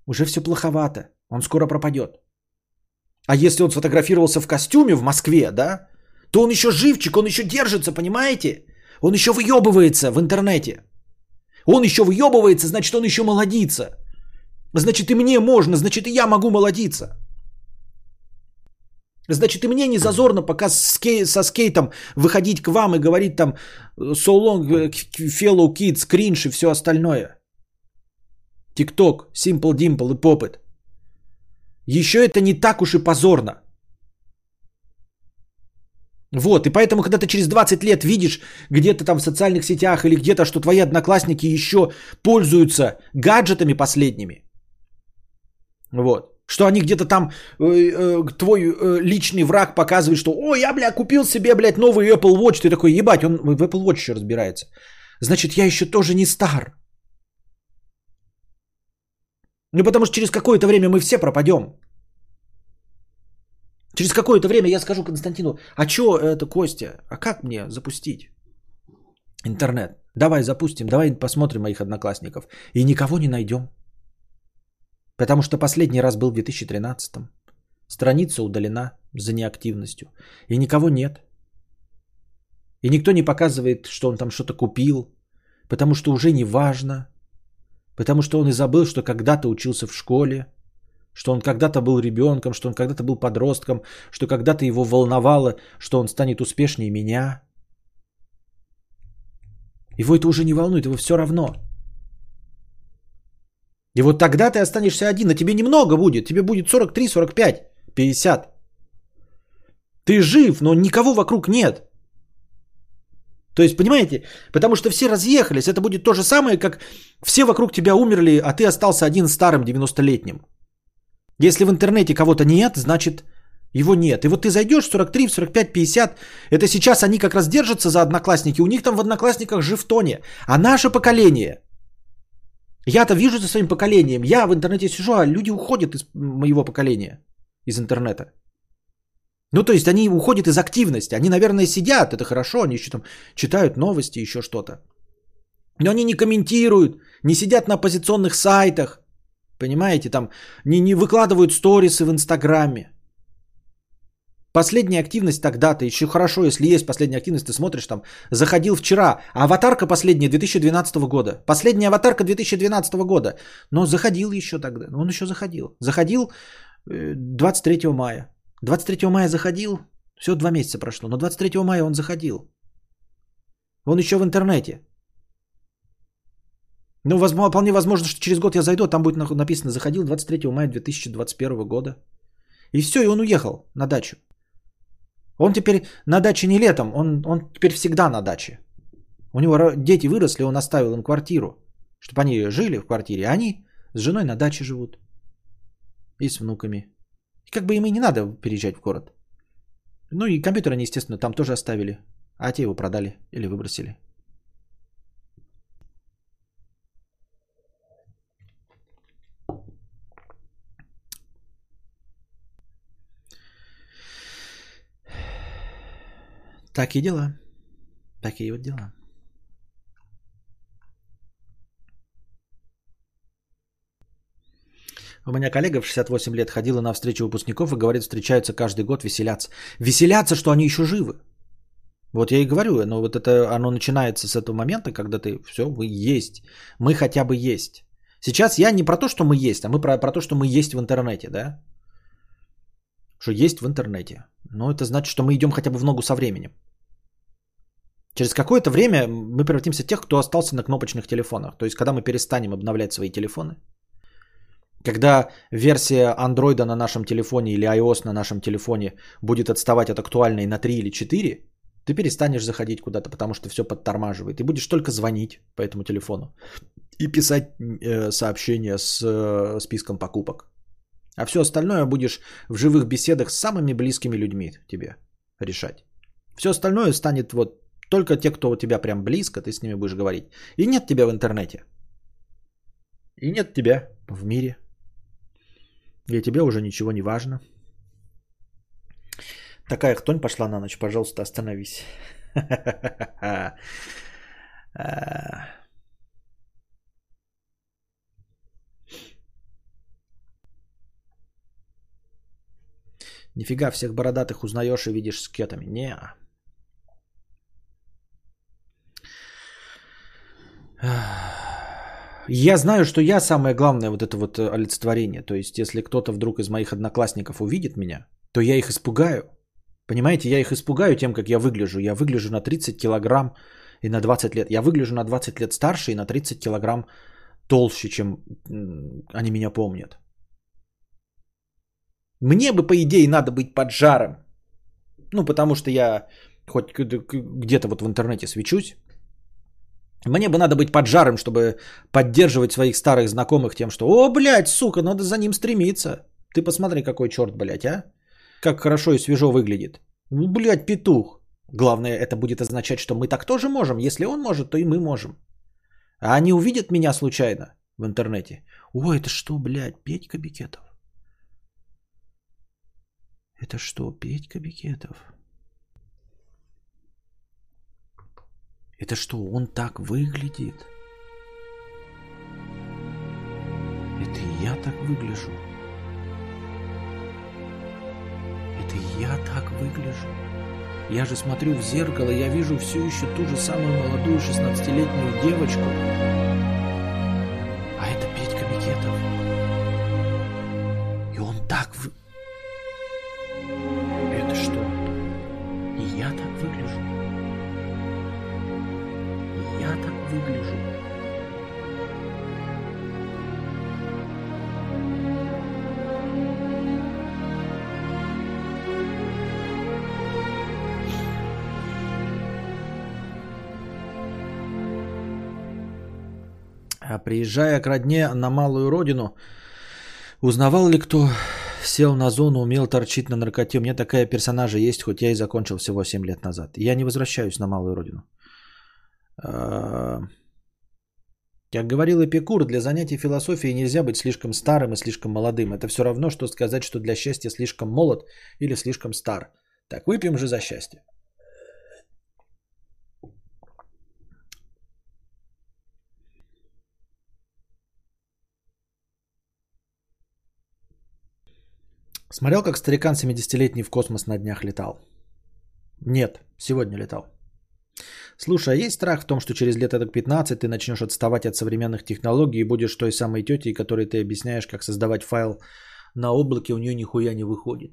уже все плоховато, он скоро пропадет. А если он сфотографировался в костюме в Москве, да, то он еще живчик, он еще держится, понимаете? Он еще выебывается в интернете. Он еще въебывается, значит, он еще молодится. Значит, и мне можно, значит, и я могу молодиться. Значит, и мне не зазорно пока со скейтом выходить к вам и говорить там so long, э, fellow kids, кринж и все остальное. TikTok, Simple Dimple и Popit. Еще это не так уж и позорно. Вот, и поэтому, когда ты через 20 лет видишь где-то там в социальных сетях или где-то, что твои одноклассники еще пользуются гаджетами последними, вот, что они где-то там, э, э, твой э, личный враг показывает, что, о, я, бля, купил себе, блядь, новый Apple Watch, ты такой, ебать, он в Apple Watch еще разбирается. Значит, я еще тоже не стар. Ну, потому что через какое-то время мы все пропадем. Через какое-то время я скажу Константину, а что это, Костя, а как мне запустить интернет? Давай запустим, давай посмотрим моих одноклассников. И никого не найдем. Потому что последний раз был в 2013. Страница удалена за неактивностью. И никого нет. И никто не показывает, что он там что-то купил. Потому что уже не важно. Потому что он и забыл, что когда-то учился в школе – что он когда-то был ребенком, что он когда-то был подростком, что когда-то его волновало, что он станет успешнее меня. Его это уже не волнует, его все равно. И вот тогда ты останешься один, а тебе немного будет, тебе будет 43, 45, 50. Ты жив, но никого вокруг нет. То есть, понимаете, потому что все разъехались, это будет то же самое, как все вокруг тебя умерли, а ты остался один старым 90-летним. Если в интернете кого-то нет, значит Его нет. И вот ты зайдешь 43, 45, 50. Это сейчас они как раз держатся за одноклассники. У них там в одноклассниках же в тоне. А наше поколение. Я-то вижу за своим поколением. Я в интернете сижу, а люди уходят из моего поколения. Из интернета. Ну, то есть они уходят из активности. Они, наверное, сидят, это хорошо, они еще там читают новости, еще что-то. Но они не комментируют, не сидят на оппозиционных сайтах, понимаете, там не, не выкладывают сторисы в Инстаграме. Последняя активность тогда-то, еще хорошо, если есть последняя активность, ты смотришь там, заходил вчера, а аватарка последняя 2012 года. Последняя аватарка 2012 года. Но заходил еще тогда, он еще заходил. Заходил 23 э, мая. 23 мая заходил, все два месяца прошло, но 23 мая он заходил. Он еще в интернете. Ну, возможно, вполне возможно, что через год я зайду, а там будет написано «Заходил 23 мая 2021 года». И все, и он уехал на дачу. Он теперь на даче не летом, он, он теперь всегда на даче. У него дети выросли, он оставил им квартиру, чтобы они жили в квартире, а они с женой на даче живут. И с внуками. И как бы им и не надо переезжать в город. Ну и компьютер они, естественно, там тоже оставили. А те его продали или выбросили. Такие дела. Такие вот дела. У меня коллега в 68 лет ходила на встречу выпускников и говорит, встречаются каждый год, веселятся. Веселятся, что они еще живы. Вот я и говорю, но вот это оно начинается с этого момента, когда ты все, вы есть. Мы хотя бы есть. Сейчас я не про то, что мы есть, а мы про, про то, что мы есть в интернете, да? Что есть в интернете. Но это значит, что мы идем хотя бы в ногу со временем. Через какое-то время мы превратимся в тех, кто остался на кнопочных телефонах. То есть, когда мы перестанем обновлять свои телефоны, когда версия андроида на нашем телефоне или iOS на нашем телефоне будет отставать от актуальной на 3 или 4, ты перестанешь заходить куда-то, потому что все подтормаживает. И будешь только звонить по этому телефону и писать э, сообщения с э, списком покупок. А все остальное будешь в живых беседах с самыми близкими людьми тебе решать. Все остальное станет вот только те, кто у тебя прям близко, ты с ними будешь говорить. И нет тебя в интернете. И нет тебя в мире. И тебе уже ничего не важно. Такая хтонь пошла на ночь, пожалуйста, остановись. Нифига, всех бородатых узнаешь и видишь с кетами. Не. Я знаю, что я самое главное вот это вот э, олицетворение. То есть, если кто-то вдруг из моих одноклассников увидит меня, то я их испугаю. Понимаете, я их испугаю тем, как я выгляжу. Я выгляжу на 30 килограмм и на 20 лет. Я выгляжу на 20 лет старше и на 30 килограмм толще, чем они меня помнят. Мне бы, по идее, надо быть поджаром. Ну, потому что я хоть где-то вот в интернете свечусь. Мне бы надо быть поджарым, чтобы поддерживать своих старых знакомых тем, что «О, блядь, сука, надо за ним стремиться». Ты посмотри, какой черт, блядь, а? Как хорошо и свежо выглядит. Ну, блядь, петух. Главное, это будет означать, что мы так тоже можем. Если он может, то и мы можем. А они увидят меня случайно в интернете. О, это что, блядь, Петька Бикетов? Это что, Петька Бикетов? Это что, он так выглядит? Это я так выгляжу. Это я так выгляжу. Я же смотрю в зеркало, я вижу все еще ту же самую молодую 16-летнюю девочку. А это Петька Бикетов. И он так вы... Это что? И я так выгляжу. Выгляжу. А приезжая к родне на малую родину, узнавал ли кто сел на зону, умел торчить на наркоте. У меня такая персонажа есть, хоть я и закончил всего 7 лет назад. Я не возвращаюсь на малую родину. А, как говорил Эпикур, для занятий философией нельзя быть слишком старым и слишком молодым. Это все равно, что сказать, что для счастья слишком молод или слишком стар. Так, выпьем же за счастье. Смотрел, как старикан 70-летний в космос на днях летал? Нет, сегодня летал. Слушай, а есть страх в том, что через лет так 15 ты начнешь отставать от современных технологий и будешь той самой тетей, которой ты объясняешь, как создавать файл на облаке, у нее нихуя не выходит.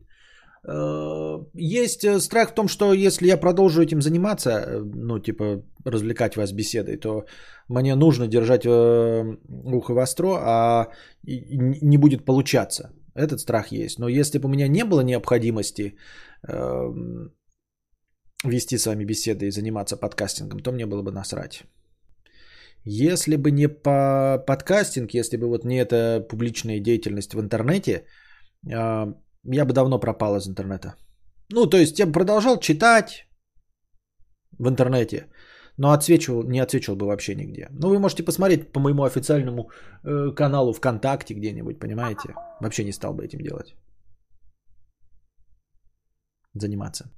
Э, есть э, страх в том, что если я продолжу этим заниматься, э, ну, типа, развлекать вас беседой, то мне нужно держать ухо востро, а не будет получаться. Этот страх есть. Но если бы у меня не было необходимости э, вести с вами беседы и заниматься подкастингом, то мне было бы насрать. Если бы не по подкастинг, если бы вот не эта публичная деятельность в интернете, э, я бы давно пропал из интернета. Ну, то есть я бы продолжал читать в интернете, но отсвечивал, не отсвечивал бы вообще нигде. Ну, вы можете посмотреть по моему официальному э, каналу ВКонтакте где-нибудь, понимаете? Вообще не стал бы этим делать. Заниматься.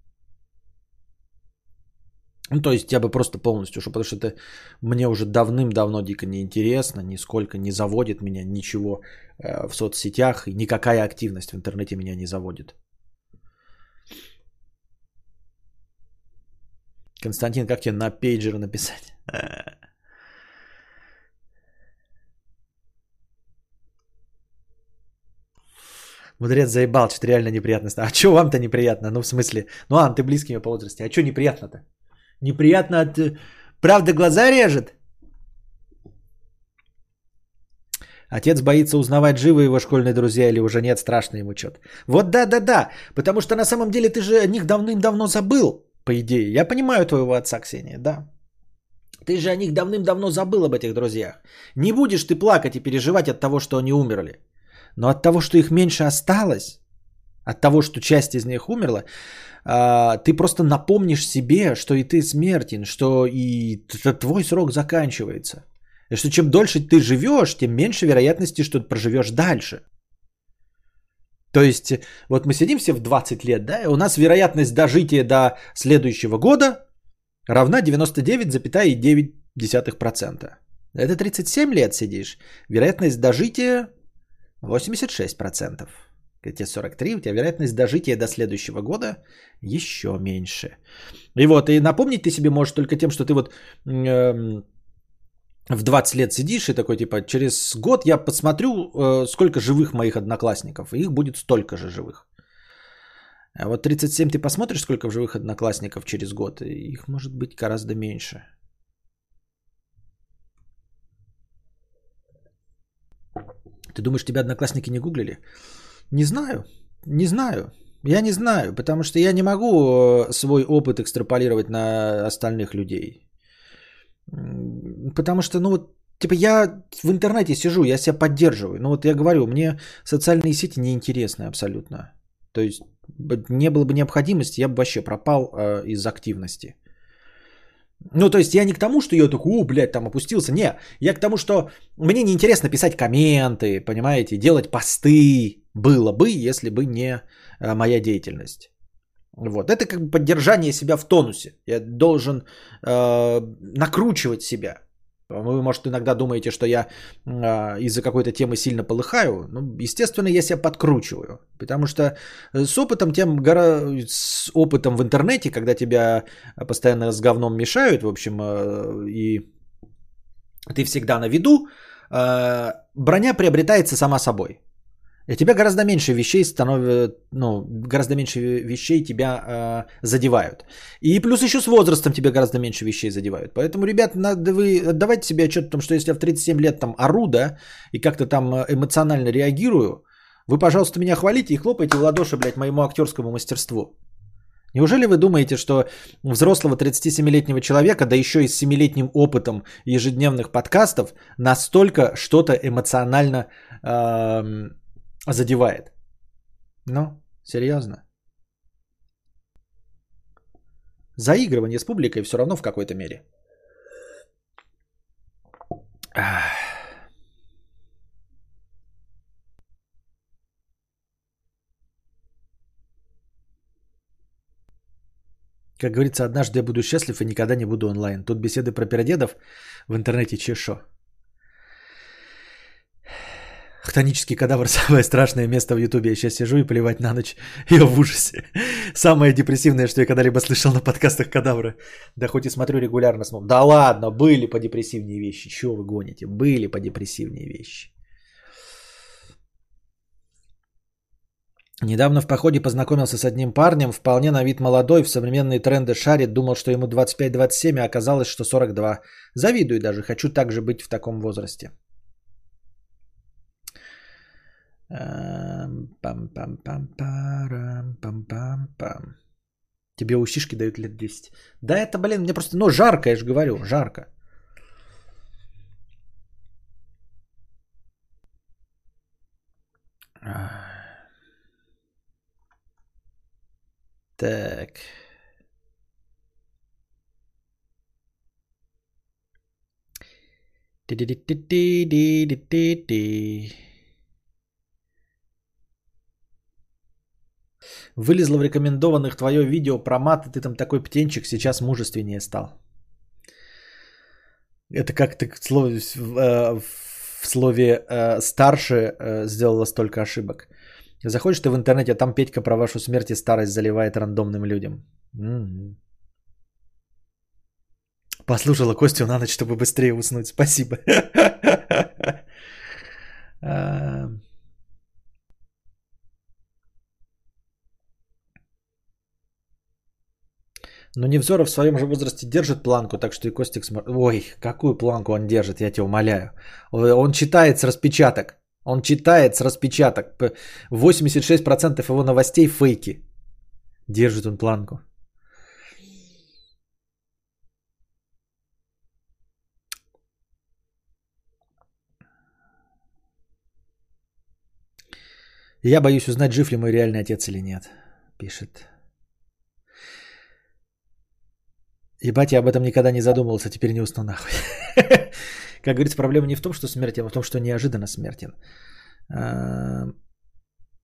Ну, то есть я бы просто полностью ушел, потому что это мне уже давным-давно дико неинтересно, нисколько не заводит меня ничего э, в соцсетях, и никакая активность в интернете меня не заводит. Константин, как тебе на пейджер написать? Мудрец заебал, что-то реально неприятно. А что вам-то неприятно? Ну, в смысле, ну, Ан, ты близкий мне по возрасте. А что неприятно-то? Неприятно от... Э, правда глаза режет? Отец боится узнавать, живы его школьные друзья или уже нет, страшно ему что-то. Вот да-да-да, потому что на самом деле ты же о них давным-давно забыл по идее. Я понимаю твоего отца, Ксения, да. Ты же о них давным-давно забыл об этих друзьях. Не будешь ты плакать и переживать от того, что они умерли. Но от того, что их меньше осталось, от того, что часть из них умерла, а, ты просто напомнишь себе, что и ты смертен, что и твой срок заканчивается. И что чем дольше ты живешь, тем меньше вероятности, что ты проживешь дальше. То есть, вот мы сидим все в 20 лет, да, и у нас вероятность дожития до следующего года равна 99,9%. Это 37 лет сидишь. Вероятность дожития 86%. Когда тебе 43, у тебя вероятность дожития до следующего года еще меньше. И вот, и напомнить ты себе можешь только тем, что ты вот э, в 20 лет сидишь и такой, типа, через год я посмотрю, э, сколько живых моих одноклассников, и их будет столько же живых. А вот 37 ты посмотришь, сколько живых одноклассников через год, и их может быть гораздо меньше. Ты думаешь, тебя одноклассники не гуглили? Не знаю, не знаю. Я не знаю, потому что я не могу э, свой опыт экстраполировать на остальных людей. Потому что, ну вот, типа я в интернете сижу, я себя поддерживаю. Ну вот я говорю, мне социальные сети неинтересны абсолютно. То есть не было бы необходимости, я бы вообще пропал э, из активности. Ну, то есть я не к тому, что я такой, о, блядь, там опустился. Не, я к тому, что мне неинтересно писать комменты, понимаете, делать посты. Было бы, если бы не э, моя деятельность. Вот. Это как бы поддержание себя в тонусе. Я должен э, накручивать себя. Вы, может, иногда думаете, что я э, из-за какой-то темы сильно полыхаю. Ну, естественно, я себя подкручиваю. Потому что с опытом, тем гора... с опытом в интернете, когда тебя постоянно с говном мешают, в общем, э, и ты всегда на виду, э, броня приобретается сама собой. И тебя гораздо меньше вещей становят, ну, гораздо меньше вещей тебя э, задевают. И плюс еще с возрастом тебя гораздо меньше вещей задевают. Поэтому, ребят, надо вы давайте себе отчет о том, что если я в 37 лет там ору, да, и как-то там э, эмоционально реагирую, вы, пожалуйста, меня хвалите и хлопайте в ладоши, блядь, моему актерскому мастерству. Неужели вы думаете, что взрослого 37-летнего человека, да еще и с 7-летним опытом ежедневных подкастов, настолько что-то эмоционально э, задевает. Ну, серьезно? Заигрывание с публикой все равно в какой-то мере. Как говорится, однажды я буду счастлив и никогда не буду онлайн. Тут беседы про передедов в интернете чешо. Хтонический кадавр – самое страшное место в Ютубе. Я сейчас сижу и плевать на ночь. Я в ужасе. Самое депрессивное, что я когда-либо слышал на подкастах кадавра. Да хоть и смотрю регулярно. Смотрю. Да ладно, были подепрессивнее вещи. Чего вы гоните? Были подепрессивнее вещи. Недавно в походе познакомился с одним парнем, вполне на вид молодой, в современные тренды шарит, думал, что ему 25-27, а оказалось, что 42. Завидую даже, хочу также быть в таком возрасте. Пам-пам-пам-парам-пам-пам-пам. Тебе усишки дают лет 10. Да это, блин, мне просто, ну, жарко, я же говорю, жарко. Так. Ти-ти-ти-ти-ти-ти-ти-ти. Вылезло в рекомендованных твое видео про мат, ты там такой птенчик, сейчас мужественнее стал. Это как ты в слове, в слове э, старше э, сделала столько ошибок. Заходишь ты в интернете, а там Петька про вашу смерть и старость заливает рандомным людям. М-м. Послушала Костю на ночь, чтобы быстрее уснуть. Спасибо. Но Невзоров в своем же возрасте держит планку, так что и Костик смотрит. Ой, какую планку он держит, я тебя умоляю. Он читает с распечаток. Он читает с распечаток. 86% его новостей фейки. Держит он планку. Я боюсь узнать, жив ли мой реальный отец или нет, пишет Ебать, я об этом никогда не задумывался, теперь не усну нахуй. Как говорится, проблема не в том, что смертен, а в том, что неожиданно смертен. А,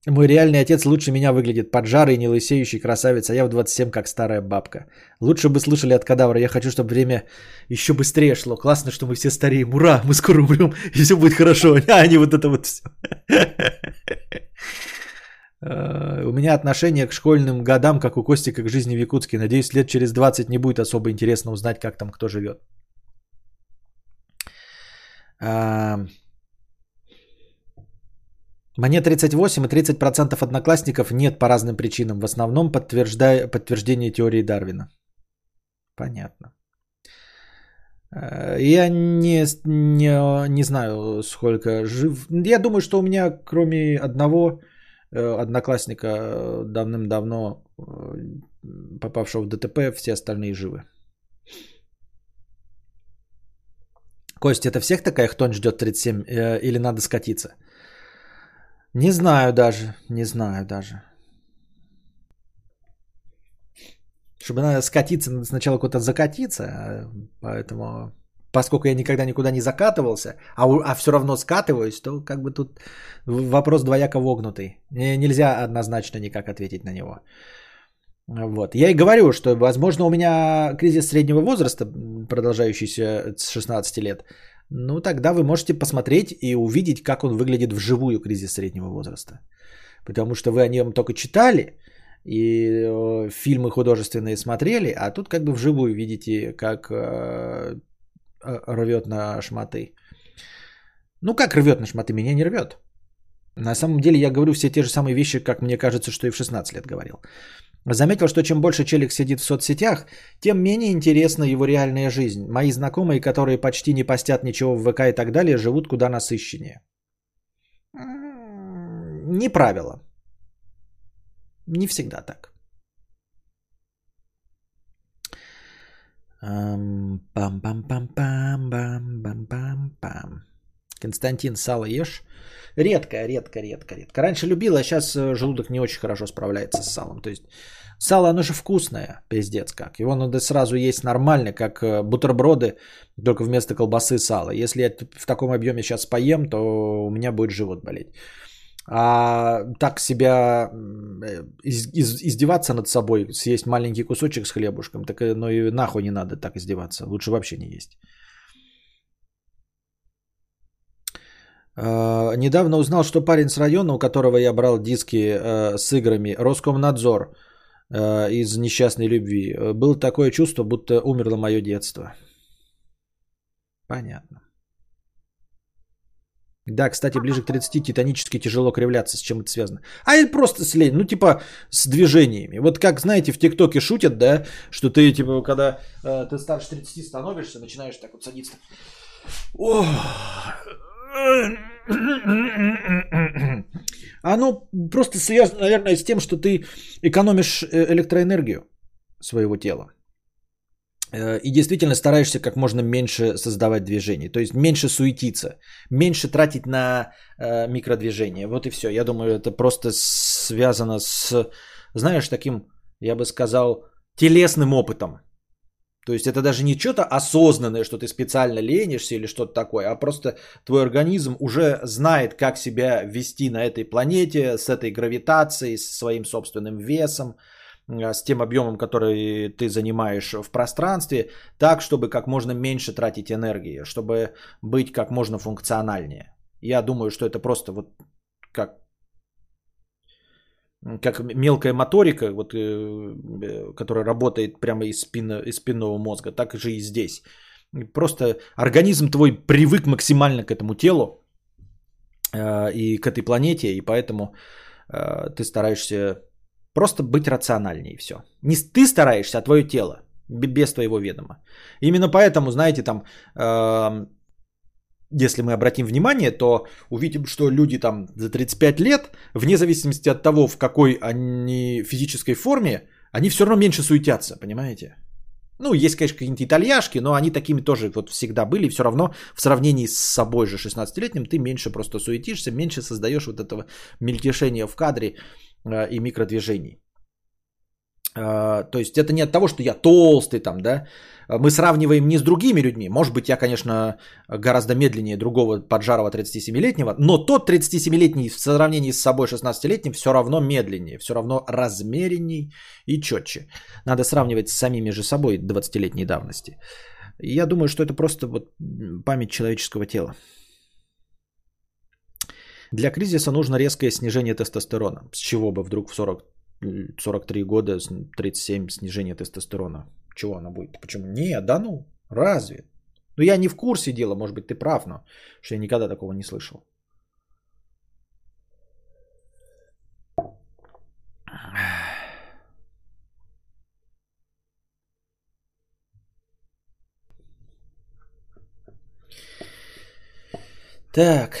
мой реальный отец лучше меня выглядит. Поджарый, не лысеющий, красавец, а я в 27 как старая бабка. Лучше бы слышали от кадавра. Я хочу, чтобы время еще быстрее шло. Классно, что мы все стареем. Ура, мы скоро умрем, и все будет хорошо. А не вот это вот все. Э, у меня отношение к школьным годам, как у Костика к жизни в Якутске. Надеюсь, лет через 20 не будет особо интересно узнать, как там кто живет. Мне 38 и 30% одноклассников нет по разным причинам. В основном подтверждая, подтверждение теории Дарвина. Понятно. Э, я не, не, не знаю, сколько жив. Я думаю, что у меня, кроме одного, Э, одноклассника э, давным-давно э, попавшего в ДТП, все остальные живы. Кость, это всех такая хтонь ждет 37 или надо скатиться? Не знаю даже, не знаю даже. Чтобы надо скатиться, надо сначала куда-то закатиться, поэтому поскольку я никогда никуда не закатывался, а, а все равно скатываюсь, то как бы тут вопрос двояко вогнутый. Нельзя однозначно никак ответить на него. Вот. Я и говорю, что, возможно, у меня кризис среднего возраста, продолжающийся с 16 лет. Ну, тогда вы можете посмотреть и увидеть, как он выглядит вживую, кризис среднего возраста. Потому что вы о нем только читали, и э, фильмы художественные смотрели, а тут как бы вживую видите, как э, рвет на шматы. Ну как рвет на шматы? Меня не рвет. На самом деле я говорю все те же самые вещи, как мне кажется, что и в 16 лет говорил. Заметил, что чем больше челик сидит в соцсетях, тем менее интересна его реальная жизнь. Мои знакомые, которые почти не постят ничего в ВК и так далее, живут куда насыщеннее. Не правило. Не всегда так. Пам-пам-пам-пам-пам-пам-пам. Константин, сало ешь? редко, редко, редко, редко. Раньше любила, а сейчас э, желудок не очень хорошо справляется с салом. То есть сало, оно же вкусное, пиздец как. Его надо сразу есть нормально, как э, бутерброды, только вместо колбасы сало. Если я в таком объеме сейчас поем, то у меня будет живот болеть. А так себя э, из, из, издеваться над собой, съесть маленький кусочек с хлебушком, так ну и нахуй не надо так издеваться. Лучше вообще не есть. Uh, недавно узнал, что парень с района, у которого я брал диски uh, с играми, Роскомнадзор из несчастной любви. Было такое чувство, будто умерло мое детство. Понятно. Да, кстати, ближе к 30 титанически тяжело кривляться. С чем это связано? А это просто с лень. Ну, типа, с движениями. Вот как, знаете, в ТикТоке шутят, да, что ты, типа, когда э, ты старше 30 становишься, начинаешь так вот садиться. О! Оно просто связано, наверное, с тем, что ты экономишь э, электроэнергию своего тела. Э, и действительно стараешься как можно меньше создавать движений. То есть меньше суетиться, меньше тратить на э, микродвижение. Вот и все. Я думаю, это просто связано с, знаешь, таким, я бы сказал, телесным опытом. То есть это даже не что-то осознанное, что ты специально ленишься или что-то такое, а просто твой организм уже знает, как себя вести на этой планете с этой гравитацией, с своим собственным весом, с тем объемом, который ты занимаешь в пространстве, так, чтобы как можно меньше тратить энергии, чтобы быть как можно функциональнее. Я думаю, что это просто вот как как мелкая моторика, вот, э, э, которая работает прямо из, спина, из спинного мозга, так же и здесь. Просто организм твой привык максимально к этому телу э, и к этой планете, и поэтому э, ты стараешься Просто быть рациональнее и все. Не ты стараешься, а твое тело. Без твоего ведома. Именно поэтому, знаете, там, э, если мы обратим внимание, то увидим, что люди там за 35 лет, вне зависимости от того, в какой они физической форме, они все равно меньше суетятся, понимаете? Ну, есть, конечно, какие-нибудь итальяшки, но они такими тоже вот всегда были. Все равно в сравнении с собой же 16-летним ты меньше просто суетишься, меньше создаешь вот этого мельтешения в кадре и микродвижений. Э, то есть это не от того, что я толстый там, да. Мы сравниваем не с другими людьми. Может быть, я, конечно, гораздо медленнее другого поджарого 37-летнего, но тот 37-летний в сравнении с собой 16-летним все равно медленнее, все равно размеренней и четче. Надо сравнивать с самими же собой 20-летней давности. Я думаю, что это просто вот память человеческого тела. Для кризиса нужно резкое снижение тестостерона. С чего бы вдруг в 40, 43 года, 37 снижение тестостерона? Чего оно будет? Почему? Не, да ну, разве? Ну я не в курсе дела, может быть ты прав, но что я никогда такого не слышал. Так.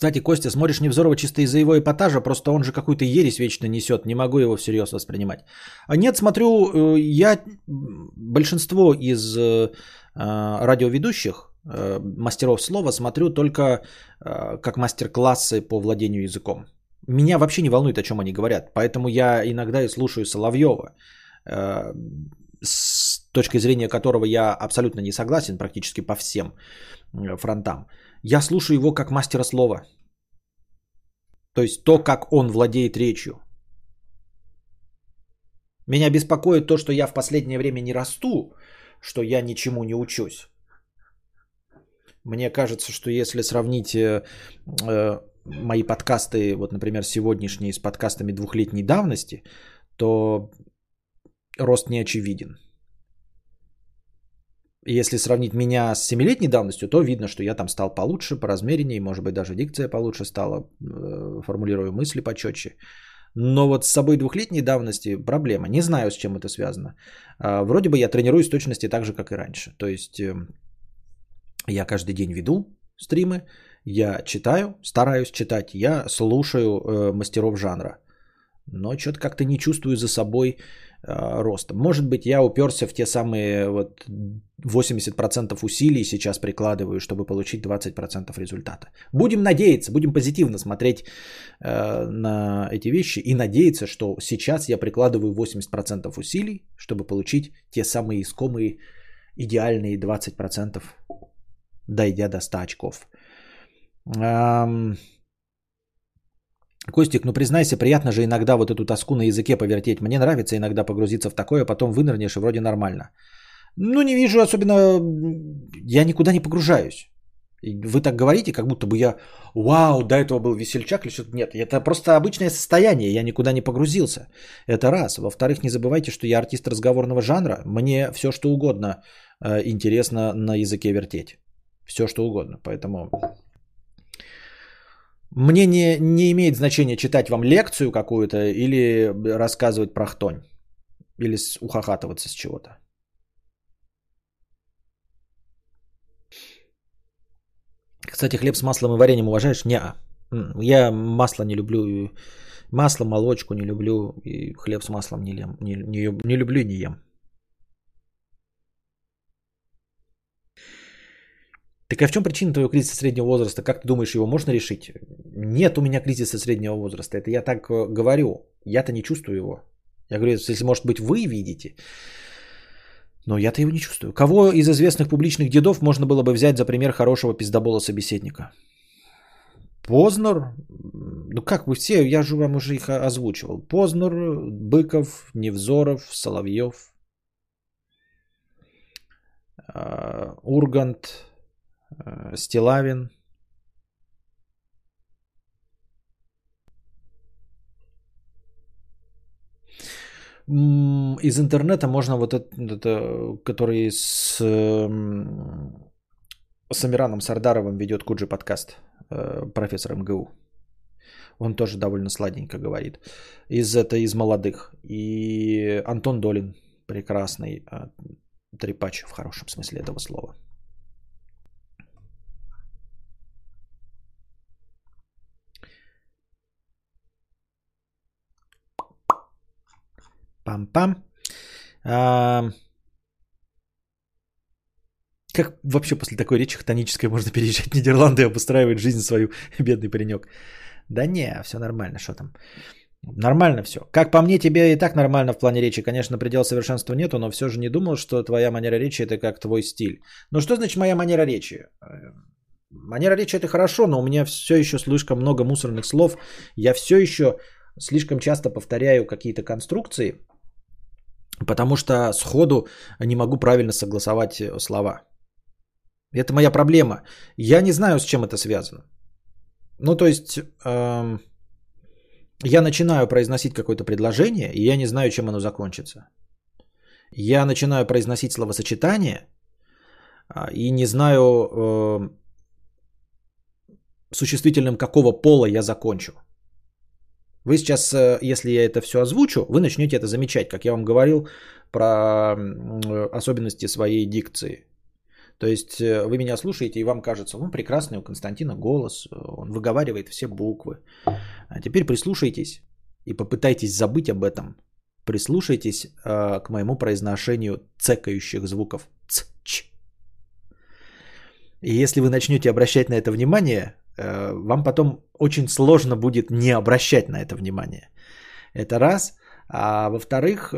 Кстати, Костя, смотришь Невзорова чисто из-за его эпатажа, просто он же какую-то ересь вечно несет, не могу его всерьез воспринимать. А нет, смотрю, э, я большинство из э, а, радиоведущих, э, мастеров слова, смотрю только как мастер-классы по владению языком. Меня вообще не волнует, о чем они говорят, поэтому я иногда и слушаю Соловьева, с точки зрения которого я абсолютно не согласен практически по всем фронтам. Я слушаю его как мастера слова. То есть то, как он владеет речью. Меня беспокоит то, что я в последнее время не расту, что я ничему не учусь. Мне кажется, что если сравнить э, э мои подкасты, вот, например, сегодняшние с подкастами двухлетней давности, то рост не очевиден. Если сравнить меня с 7-летней давностью, то видно, что я там стал получше, по размереннее, может быть, даже дикция получше стала, э, формулирую мысли почетче. Но вот с собой двухлетней давности проблема. Не знаю, с чем это связано. А, вроде бы я тренируюсь в точности так же, как и раньше. То есть эм, я каждый день веду стримы, я читаю, стараюсь читать, я слушаю э, мастеров жанра. Но что-то как-то не чувствую за собой э, роста. Может быть, я уперся в те самые вот 80% усилий сейчас прикладываю, чтобы получить 20% результата. Будем надеяться, будем позитивно смотреть э, на эти вещи и надеяться, что сейчас я прикладываю 80% усилий, чтобы получить те самые искомые идеальные 20%, дойдя до 100 очков. Эм... Костик, ну признайся, приятно же иногда вот эту тоску на языке повертеть. Мне нравится иногда погрузиться в такое, а потом вынырнешь и вроде нормально. Ну, не вижу особенно... Я никуда не погружаюсь. Вы так говорите, как будто бы я, вау, до этого был весельчак или что-то. Нет, это просто обычное состояние, я никуда не погрузился. Это раз. Во-вторых, не забывайте, что я артист разговорного жанра. Мне все, что угодно э, интересно на языке вертеть. Все, что угодно. Поэтому мне не, не имеет значения читать вам лекцию какую-то или рассказывать про хтонь. Или ухахатываться с чего-то. Кстати, хлеб с маслом и вареньем уважаешь? Не. Я масло не люблю. Масло, молочку не люблю. И хлеб с маслом не, ем, не, не, не люблю и не ем. Так а в чем причина твоего кризиса среднего возраста? Как ты думаешь, его можно решить? Нет у меня кризиса среднего возраста. Это я так э, говорю. Я-то не чувствую его. Я говорю, если, может быть, вы видите. Но я-то его не чувствую. Кого из известных публичных дедов можно было бы взять за пример хорошего пиздобола собеседника? Познер, ну как вы все, я же вам уже их озвучивал. Познер, Быков, Невзоров, Соловьев, а, Ургант, Стилавин – из интернета можно вот это, это который с, с Амираном Сардаровым ведет Куджи подкаст, э, профессор МГУ. Он тоже довольно сладенько говорит. Из это из молодых. И Антон Долин, прекрасный э, трепач в хорошем смысле этого слова. Пам-пам. А... Как вообще после такой речи хтонической можно переезжать в Нидерланды и обустраивать жизнь свою, бедный паренек? Да не, все нормально, что там. Нормально все. Как по мне, тебе и так нормально в плане речи. Конечно, предел совершенства нету, но все же не думал, что твоя манера речи это как твой стиль. Ну что значит моя манера речи? Манера речи это хорошо, но у меня все еще слишком много мусорных слов. Я все еще слишком часто повторяю какие-то конструкции, потому что сходу не могу правильно согласовать э, слова. Это моя проблема. Я не знаю, с чем это связано. Ну, то есть, эм, я начинаю произносить какое-то предложение, и я не знаю, чем оно закончится. Я начинаю произносить словосочетание, э, и не знаю, э, существительным какого пола я закончу. Вы сейчас, э, если я это все озвучу, вы начнете это замечать, как я вам говорил про особенности своей дикции. То есть э, вы меня слушаете, и вам кажется, он прекрасный у Константина голос, он выговаривает все буквы. А теперь прислушайтесь и попытайтесь забыть об этом. Прислушайтесь э, к моему произношению цекающих звуков. Ц, ч. И если вы начнете обращать на это внимание, Э, вам потом очень сложно будет не обращать на это внимание. Это раз. А во-вторых,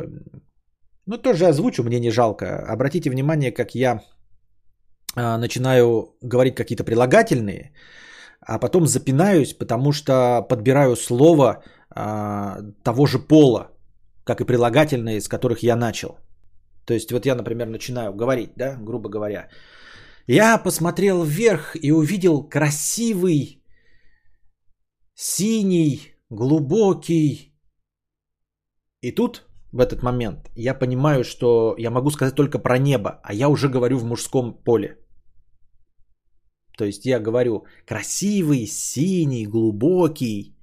ну тоже озвучу, мне не жалко. Обратите внимание, как я а, начинаю говорить какие-то прилагательные, а потом запинаюсь, потому что подбираю слово а, того же пола, как и прилагательные, с которых я начал. То есть вот я, например, начинаю говорить, да, грубо говоря, я посмотрел вверх и увидел красивый, синий, глубокий. И тут, в этот момент, я понимаю, что я могу сказать только про небо, а я уже говорю в мужском поле. То есть я говорю красивый, синий, глубокий,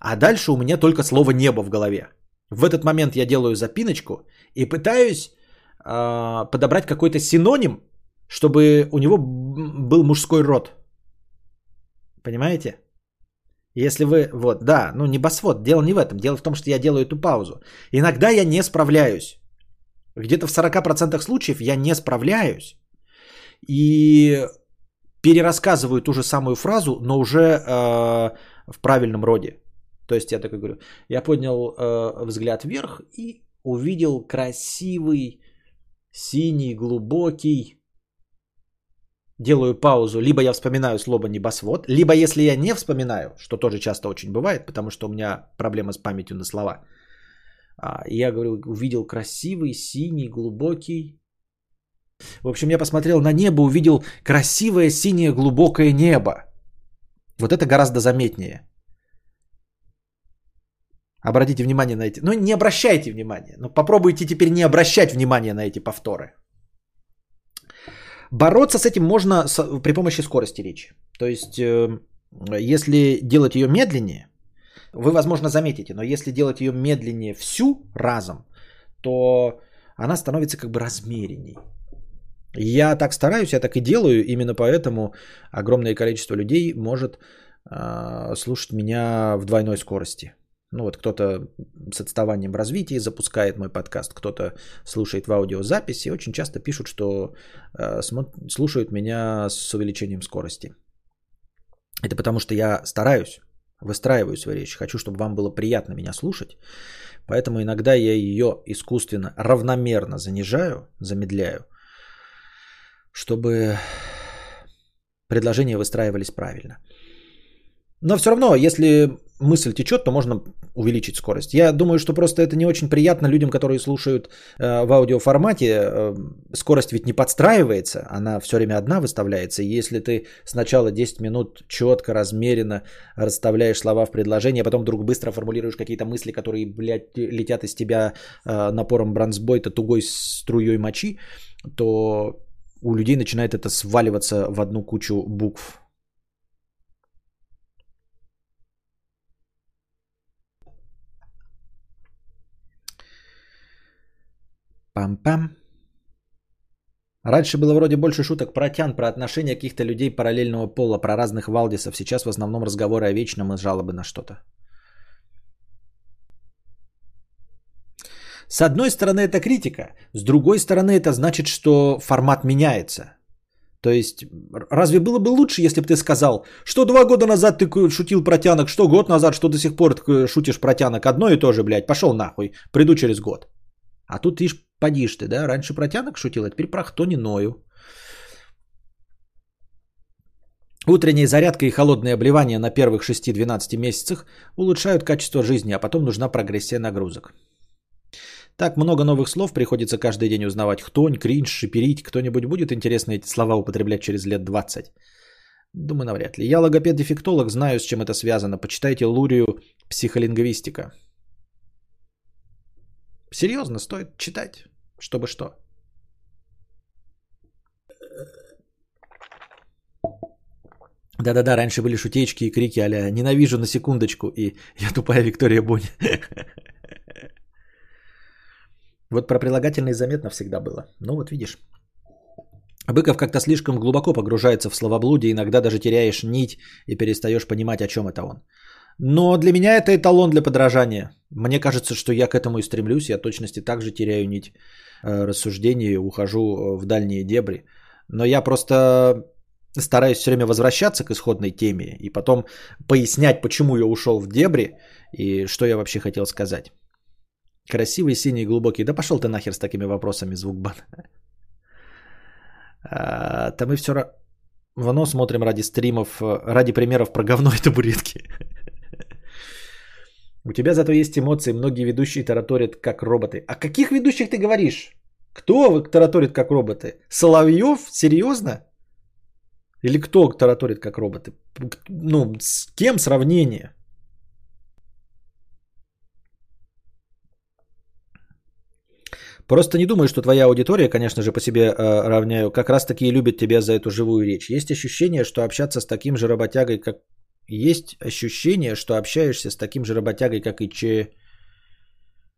а дальше у меня только слово небо в голове. В этот момент я делаю запиночку и пытаюсь э, подобрать какой-то синоним чтобы у него был мужской род. Понимаете? Если вы, вот, да, ну небосвод, дело не в этом, дело в том, что я делаю эту паузу. Иногда я не справляюсь. Где-то в 40% случаев я не справляюсь. И перерассказываю ту же самую фразу, но уже э, в правильном роде. То есть я такой говорю, я поднял э, взгляд вверх и увидел красивый, синий, глубокий. Делаю паузу. Либо я вспоминаю слово небосвод, либо если я не вспоминаю, что тоже часто очень бывает, потому что у меня проблема с памятью на слова. А, я говорю, увидел красивый, синий, глубокий. В общем, я посмотрел на небо, увидел красивое, синее, глубокое небо. Вот это гораздо заметнее. Обратите внимание на эти. Ну, не обращайте внимания. Но попробуйте теперь не обращать внимания на эти повторы. Бороться с этим можно при помощи скорости речи. То есть, э, если делать ее медленнее, вы, возможно, заметите, но если делать ее медленнее всю разом, то она становится как бы размеренней. Я так стараюсь, я так и делаю, именно поэтому огромное количество людей может э, слушать меня в двойной скорости. Ну вот кто-то с отставанием развития запускает мой подкаст, кто-то слушает в аудиозаписи, очень часто пишут, что э, слушают меня с увеличением скорости. Это потому что я стараюсь, выстраиваю свою речь, хочу, чтобы вам было приятно меня слушать, поэтому иногда я ее искусственно равномерно занижаю, замедляю, чтобы предложения выстраивались правильно. Но все равно, если мысль течет, то можно увеличить скорость. Я думаю, что просто это не очень приятно людям, которые слушают э, в аудиоформате. Э, скорость ведь не подстраивается, она все время одна выставляется. И если ты сначала 10 минут четко, размеренно расставляешь слова в предложении, а потом вдруг быстро формулируешь какие-то мысли, которые, блядь, летят из тебя э, напором бронзбойта, тугой струей мочи, то у людей начинает это сваливаться в одну кучу букв Пам-пам. Раньше было вроде больше шуток про тян, про отношения каких-то людей параллельного пола, про разных валдисов. Сейчас в основном разговоры о вечном и жалобы на что-то. С одной стороны это критика, с другой стороны это значит, что формат меняется. То есть, разве было бы лучше, если бы ты сказал, что два года назад ты шутил про тянок, что год назад, что до сих пор шутишь про тянок, одно и то же, блядь, пошел нахуй, приду через год. А тут, видишь, Подишь ты, да? Раньше про тянок шутил, а теперь про кто не ною. Утренняя зарядка и холодное обливание на первых 6-12 месяцах улучшают качество жизни, а потом нужна прогрессия нагрузок. Так много новых слов приходится каждый день узнавать. Хтонь, кринж, шиперить. Кто-нибудь будет интересно эти слова употреблять через лет 20? Думаю, навряд ли. Я логопед-дефектолог, знаю, с чем это связано. Почитайте Лурию «Психолингвистика». Серьезно, стоит читать, чтобы что. Да-да-да, раньше были шутечки и крики а «Ненавижу на секундочку» и «Я тупая Виктория Бонни». Вот про прилагательные заметно всегда было. Ну вот видишь. Быков как-то слишком глубоко погружается в словоблудие, иногда даже теряешь нить и перестаешь понимать, о чем это он. Но для меня это эталон для подражания. Мне кажется, что я к этому и стремлюсь. Я точности также теряю нить э, рассуждений, ухожу э, в дальние дебри. Но я просто стараюсь все время возвращаться к исходной теме и потом пояснять, почему я ушел в дебри и что я вообще хотел сказать. Красивый, синий, глубокий. Да пошел ты нахер с такими вопросами, звукбан. Там мы все равно смотрим ради стримов, э, ради примеров про говно и табуретки. У тебя зато есть эмоции, многие ведущие тараторят как роботы. О каких ведущих ты говоришь? Кто тараторит как роботы? Соловьев? Серьезно? Или кто тараторит как роботы? Ну, с кем сравнение? Просто не думаю, что твоя аудитория, конечно же, по себе э, равняю, как раз таки и любит тебя за эту живую речь. Есть ощущение, что общаться с таким же работягой, как есть ощущение, что общаешься с таким же работягой, как и, Ч...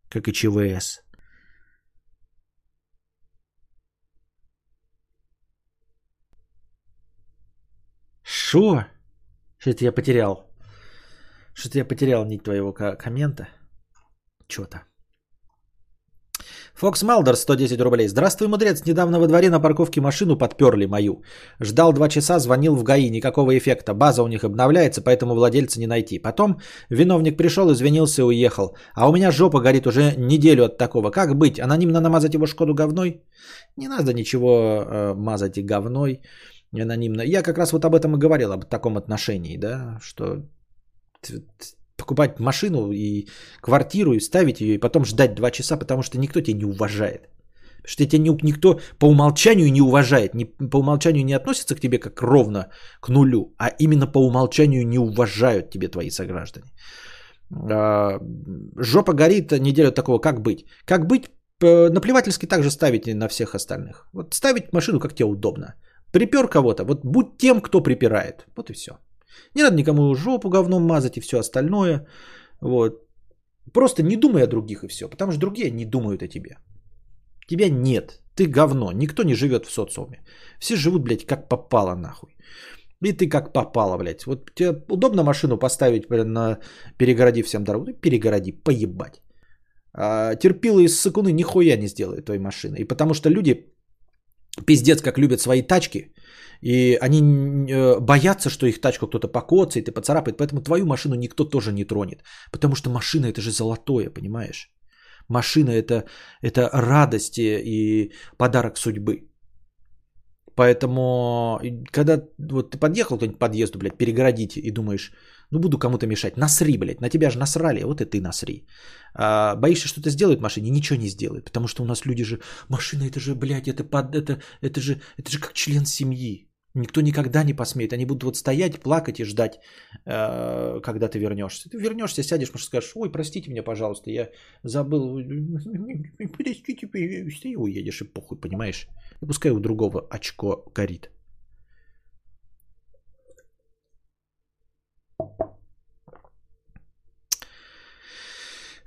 как и ЧВС. Шо? Что-то я потерял. Что-то я потерял нить твоего коммента. Что-то. Фокс Малдер, 110 рублей. Здравствуй, мудрец. Недавно во дворе на парковке машину подперли мою. Ждал два часа, звонил в ГАИ. Никакого эффекта. База у них обновляется, поэтому владельца не найти. Потом виновник пришел, извинился и уехал. А у меня жопа горит уже неделю от такого. Как быть? Анонимно намазать его Шкоду говной? Не надо ничего э, мазать и говной анонимно. Я как раз вот об этом и говорил, об таком отношении, да, что покупать машину и квартиру и ставить ее, и потом ждать два часа, потому что никто тебя не уважает. Потому что тебя никто по умолчанию не уважает, не, по умолчанию не относится к тебе как ровно к нулю, а именно по умолчанию не уважают тебе твои сограждане. А, жопа горит неделю такого, как быть? Как быть? Наплевательски также ставить на всех остальных. Вот ставить машину, как тебе удобно. Припер кого-то, вот будь тем, кто припирает. Вот и все. Не надо никому жопу говном мазать и все остальное. Вот. Просто не думай о других и все, потому что другие не думают о тебе. Тебя нет, ты говно, никто не живет в социуме. Все живут, блядь, как попало нахуй. И ты как попало, блядь. Вот тебе удобно машину поставить, блядь, на перегороди всем дорогу. Ну, перегороди, поебать. А, терпилы и ссыкуны нихуя не сделают той машины. И потому что люди пиздец как любят свои тачки, и они э, боятся, что их тачку кто-то покоцает и поцарапает, поэтому твою машину никто тоже не тронет. Потому что машина это же золотое, понимаешь? Машина это, это радость и подарок судьбы. Поэтому, когда вот ты подъехал к подъезду, блядь, перегородить и думаешь, ну буду кому-то мешать, насри, блядь, на тебя же насрали, вот и ты насри. А, боишься, что-то сделает машине, ничего не сделает, потому что у нас люди же, машина это же, блядь, это, под, это, это, же, это же как член семьи. Никто никогда не посмеет. Они будут вот стоять, плакать и ждать, э, когда ты вернешься. Ты вернешься, сядешь, может, скажешь, ой, простите меня, пожалуйста, я забыл. Простите, и уедешь, и похуй, понимаешь? И пускай у другого очко горит.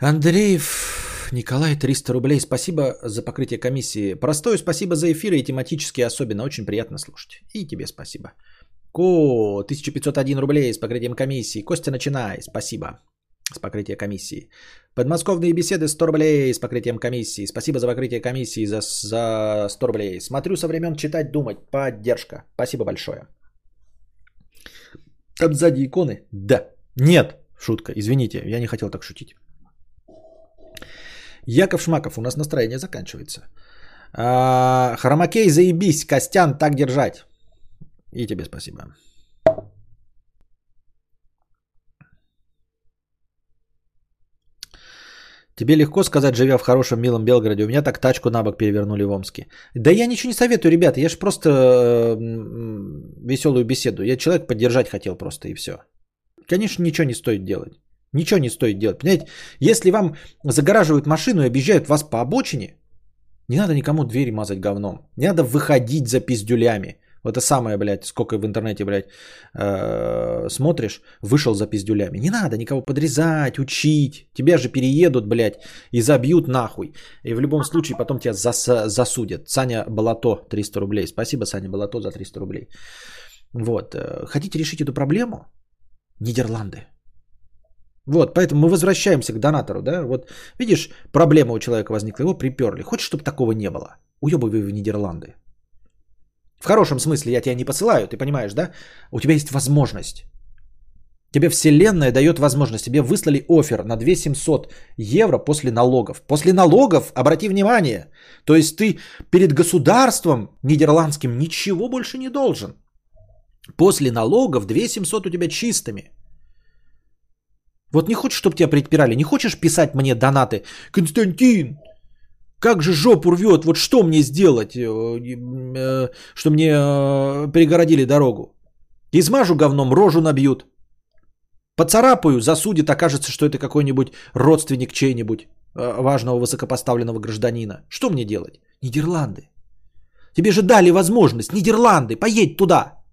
Андреев Николай, 300 рублей. Спасибо за покрытие комиссии. Простое спасибо за эфиры и тематически особенно. Очень приятно слушать. И тебе спасибо. Ко, 1501 рублей с покрытием комиссии. Костя, начинай. Спасибо с покрытия комиссии. Подмосковные беседы 100 рублей с покрытием комиссии. Спасибо за покрытие комиссии за, за 100 рублей. Смотрю со времен читать, думать. Поддержка. Спасибо большое. Там сзади иконы? Да. Нет. Шутка. Извините, я не хотел так шутить. Яков Шмаков, у нас настроение заканчивается. А, Хромакей, заебись, Костян, так держать. И тебе спасибо. Тебе легко сказать, живя в хорошем, милом Белгороде. У меня так тачку на бок перевернули в Омске. Да я ничего не советую, ребята. Я же просто веселую беседу. Я человек поддержать хотел просто и все. Конечно, ничего не стоит делать. Ничего не стоит делать. Понимаете, если вам загораживают машину и объезжают вас по обочине, не надо никому двери мазать говном. Не надо выходить за пиздюлями. Вот это самое, блядь, сколько в интернете, блядь, э, смотришь, вышел за пиздюлями. Не надо никого подрезать, учить. Тебя же переедут, блядь, и забьют нахуй. И в любом случае потом тебя зас- засудят. Саня Балато, 300 рублей. Спасибо, Саня Балато, за 300 рублей. Вот. Э, хотите решить эту проблему? Нидерланды. Вот, поэтому мы возвращаемся к донатору, да, вот видишь, проблема у человека возникла, его приперли. Хочешь, чтобы такого не было? Уебывай в Нидерланды. В хорошем смысле я тебя не посылаю, ты понимаешь, да? У тебя есть возможность. Тебе вселенная дает возможность. Тебе выслали офер на 2700 евро после налогов. После налогов, обрати внимание, то есть ты перед государством нидерландским ничего больше не должен. После налогов 2700 у тебя чистыми – вот не хочешь, чтобы тебя предпирали, не хочешь писать мне донаты? Константин, как же жопу рвет, вот что мне сделать, э, э, что мне э, перегородили дорогу? Измажу говном, рожу набьют. Поцарапаю, засудит, окажется, что это какой-нибудь родственник чей-нибудь важного высокопоставленного гражданина. Что мне делать? Нидерланды. Тебе же дали возможность, Нидерланды, поедь туда.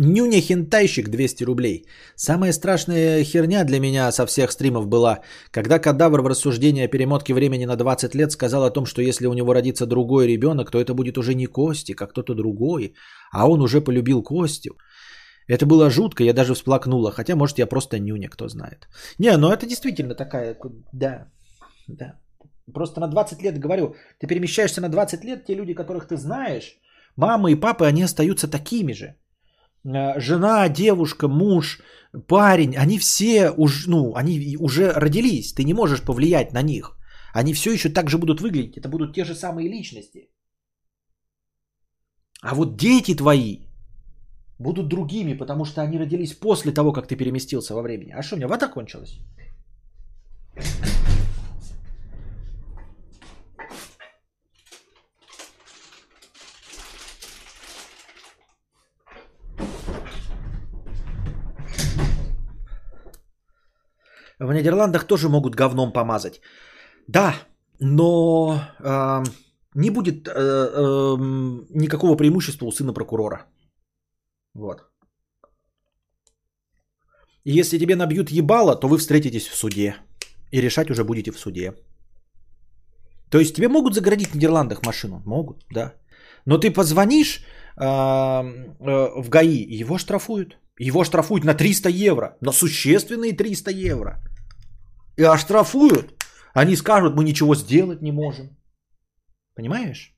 Нюня хентайщик 200 рублей. Самая страшная херня для меня со всех стримов была, когда кадавр в рассуждении о перемотке времени на 20 лет сказал о том, что если у него родится другой ребенок, то это будет уже не Кости, как кто-то другой, а он уже полюбил Костю. Это было жутко, я даже всплакнула, хотя, может, я просто нюня, кто знает. Не, ну это действительно такая, да, да. Просто на 20 лет, говорю, ты перемещаешься на 20 лет, те люди, которых ты знаешь, мамы и папы, они остаются такими же. Э, жена, девушка, муж, парень, они все уже, ну, они уже родились, ты не можешь повлиять на них. Они все еще так же будут выглядеть, это будут те же самые личности. А вот дети твои будут другими, потому что они родились после того, как ты переместился во времени. А что, у меня вода кончилась? В Нидерландах тоже могут говном помазать. Да, но э, не будет э, э, никакого преимущества у сына прокурора. Вот. Если тебе набьют ебало, то вы встретитесь в суде. И решать уже будете в суде. То есть тебе могут загородить в Нидерландах машину? Могут, да. Но ты позвонишь э, э, в ГАИ, его штрафуют. Его штрафуют на 300 евро, на существенные 300 евро. И оштрафуют. Они скажут, мы ничего сделать не можем. Понимаешь?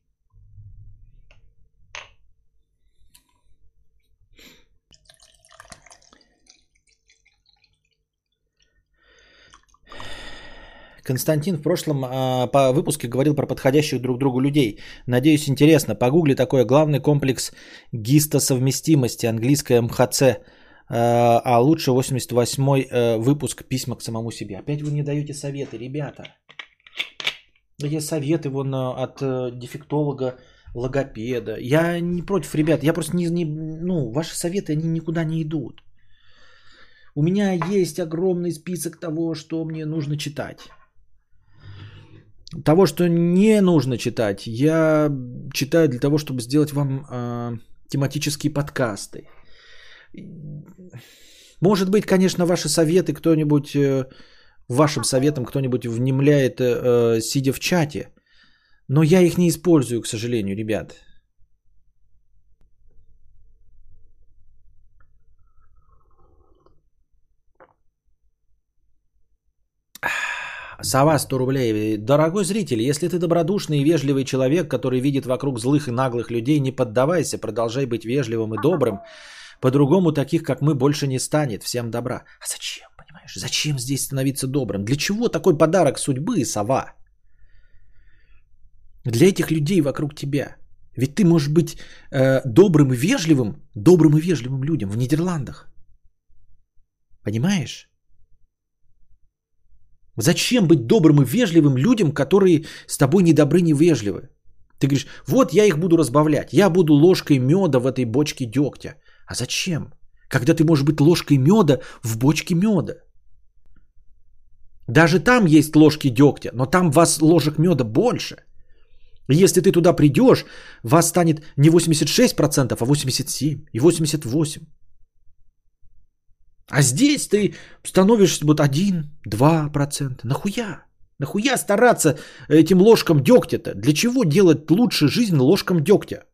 Константин в прошлом э, по выпуске говорил про подходящих друг другу людей. Надеюсь, интересно. Погугли такое главный комплекс гистосовместимости, английское МХЦ, э, а лучше 88-й э, выпуск письма к самому себе. Опять вы не даете советы, ребята. Я советы вон от э, дефектолога, логопеда. Я не против, ребят. Я просто не, не... Ну, ваши советы, они никуда не идут. У меня есть огромный список того, что мне нужно читать того, что не нужно читать, я читаю для того, чтобы сделать вам э, тематические подкасты. Может быть, конечно, ваши советы кто-нибудь, э, вашим советом кто-нибудь внемляет, э, сидя в чате, но я их не использую, к сожалению, ребят. Сова 100 рублей. Дорогой зритель, если ты добродушный и вежливый человек, который видит вокруг злых и наглых людей, не поддавайся, продолжай быть вежливым и добрым. По-другому таких, как мы, больше не станет. Всем добра. А зачем, понимаешь? Зачем здесь становиться добрым? Для чего такой подарок судьбы, сова? Для этих людей вокруг тебя. Ведь ты можешь быть э, добрым и вежливым, добрым и вежливым людям в Нидерландах. Понимаешь? Зачем быть добрым и вежливым людям, которые с тобой не добры, не вежливы? Ты говоришь, вот я их буду разбавлять, я буду ложкой меда в этой бочке дегтя. А зачем? Когда ты можешь быть ложкой меда в бочке меда. Даже там есть ложки дегтя, но там вас ложек меда больше. Если ты туда придешь, вас станет не 86%, а 87% и 88%. А здесь ты становишься вот 1-2%. Нахуя? Нахуя стараться этим ложкам дегтя-то? Для чего делать лучше жизнь ложкам дегтя?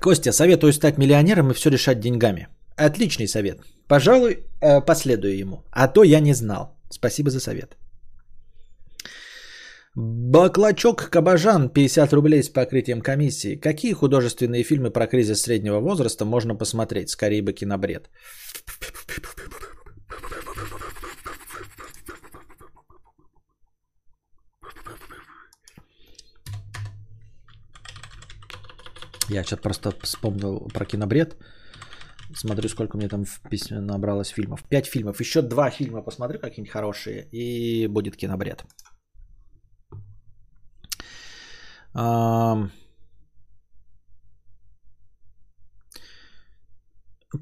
Костя, советую стать миллионером и все решать деньгами. Отличный совет. Пожалуй, э, последую ему. А то я не знал. Спасибо за совет. Баклачок Кабажан, 50 рублей с покрытием комиссии. Какие художественные фильмы про кризис среднего возраста можно посмотреть? Скорее бы кинобред. Я сейчас просто вспомнил про кинобред. Смотрю, сколько мне там в письме набралось фильмов. Пять фильмов. Еще два фильма посмотрю какие-нибудь хорошие. И будет кинобред.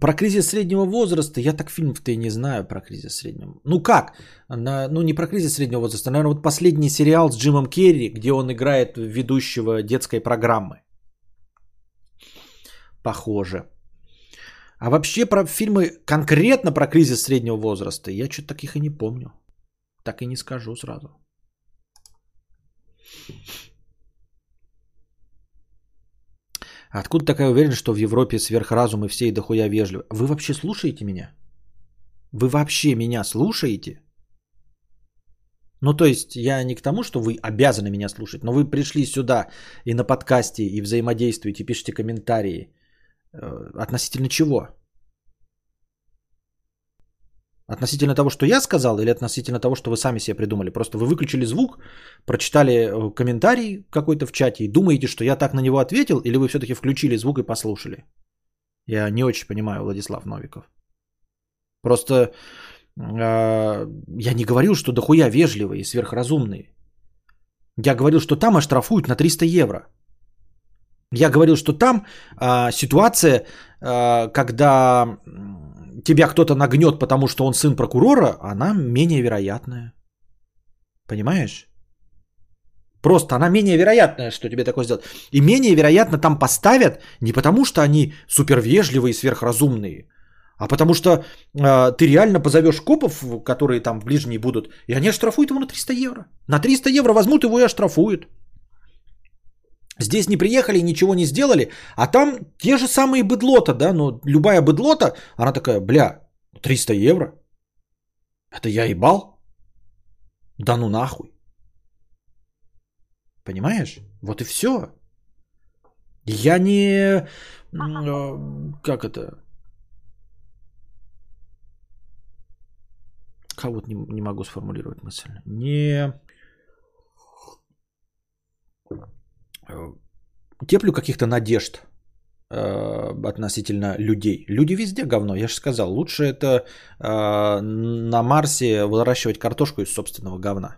Про кризис среднего возраста, я так фильмов-то и не знаю про кризис среднего. Ну как? На, ну не про кризис среднего возраста, наверное, вот последний сериал с Джимом Керри, где он играет ведущего детской программы. Похоже. А вообще про фильмы конкретно про кризис среднего возраста, я что-то таких и не помню. Так и не скажу сразу. Откуда такая уверенность, что в Европе сверхразум и все и дохуя вежливы? Вы вообще слушаете меня? Вы вообще меня слушаете? Ну, то есть, я не к тому, что вы обязаны меня слушать, но вы пришли сюда и на подкасте, и взаимодействуете, пишите комментарии. Э, относительно чего? Относительно того, что я сказал, или относительно того, что вы сами себе придумали? Просто вы выключили звук, прочитали э, комментарий какой-то в чате и думаете, что я так на него ответил, или вы все-таки включили звук и послушали? Я не очень понимаю, Владислав Новиков. Просто э, я не говорил, что дохуя вежливые и сверхразумные. Я говорил, что там оштрафуют на 300 евро. Я говорил, что там э, ситуация, э, когда тебя кто-то нагнет, потому что он сын прокурора, она менее вероятная. Понимаешь? Просто она менее вероятная, что тебе такое сделают. И менее вероятно там поставят не потому, что они супервежливые и сверхразумные, а потому что э, ты реально позовешь копов, которые там ближние будут, и они оштрафуют его на 300 евро. На 300 евро возьмут его и оштрафуют. Здесь не приехали, ничего не сделали, а там те же самые быдлота, да, но любая быдлота, она такая, бля, 300 евро? Это я ебал? Да ну нахуй. Понимаешь? Вот и все. Я не... Э, как это? Вот не, не могу сформулировать мысль. Не теплю каких-то надежд э, относительно людей. Люди везде говно, я же сказал. Лучше это э, на Марсе выращивать картошку из собственного говна.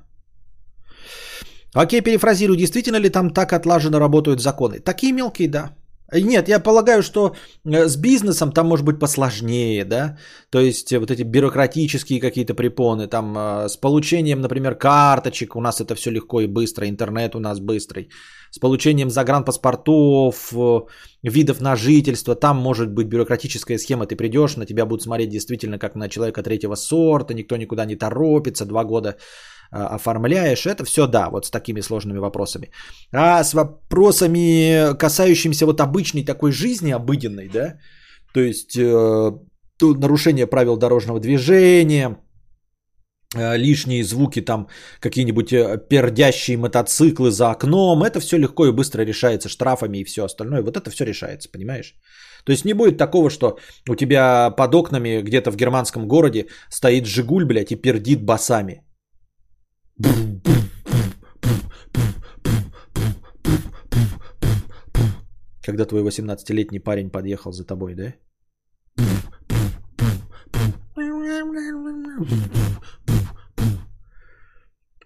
Окей, перефразирую. Действительно ли там так отлаженно работают законы? Такие мелкие, да. Нет, я полагаю, что с бизнесом там может быть посложнее, да, то есть вот эти бюрократические какие-то препоны, там с получением, например, карточек, у нас это все легко и быстро, интернет у нас быстрый, с получением загранпаспортов, э, видов на жительство. Там может быть бюрократическая схема. Ты придешь, на тебя будут смотреть действительно как на человека третьего сорта, никто никуда не торопится, два года оформляешь. Это все да, вот с такими сложными вопросами. А с вопросами, касающимися вот обычной такой жизни, обыденной, да, то есть э, нарушение правил дорожного движения, Э, лишние звуки, там какие-нибудь э, пердящие мотоциклы за окном, это все легко и быстро решается штрафами и все остальное. Вот это все решается, понимаешь? То есть не будет такого, что у тебя под окнами где-то в германском городе стоит Жигуль, блядь, и пердит басами. Когда твой 18-летний парень подъехал за тобой, да?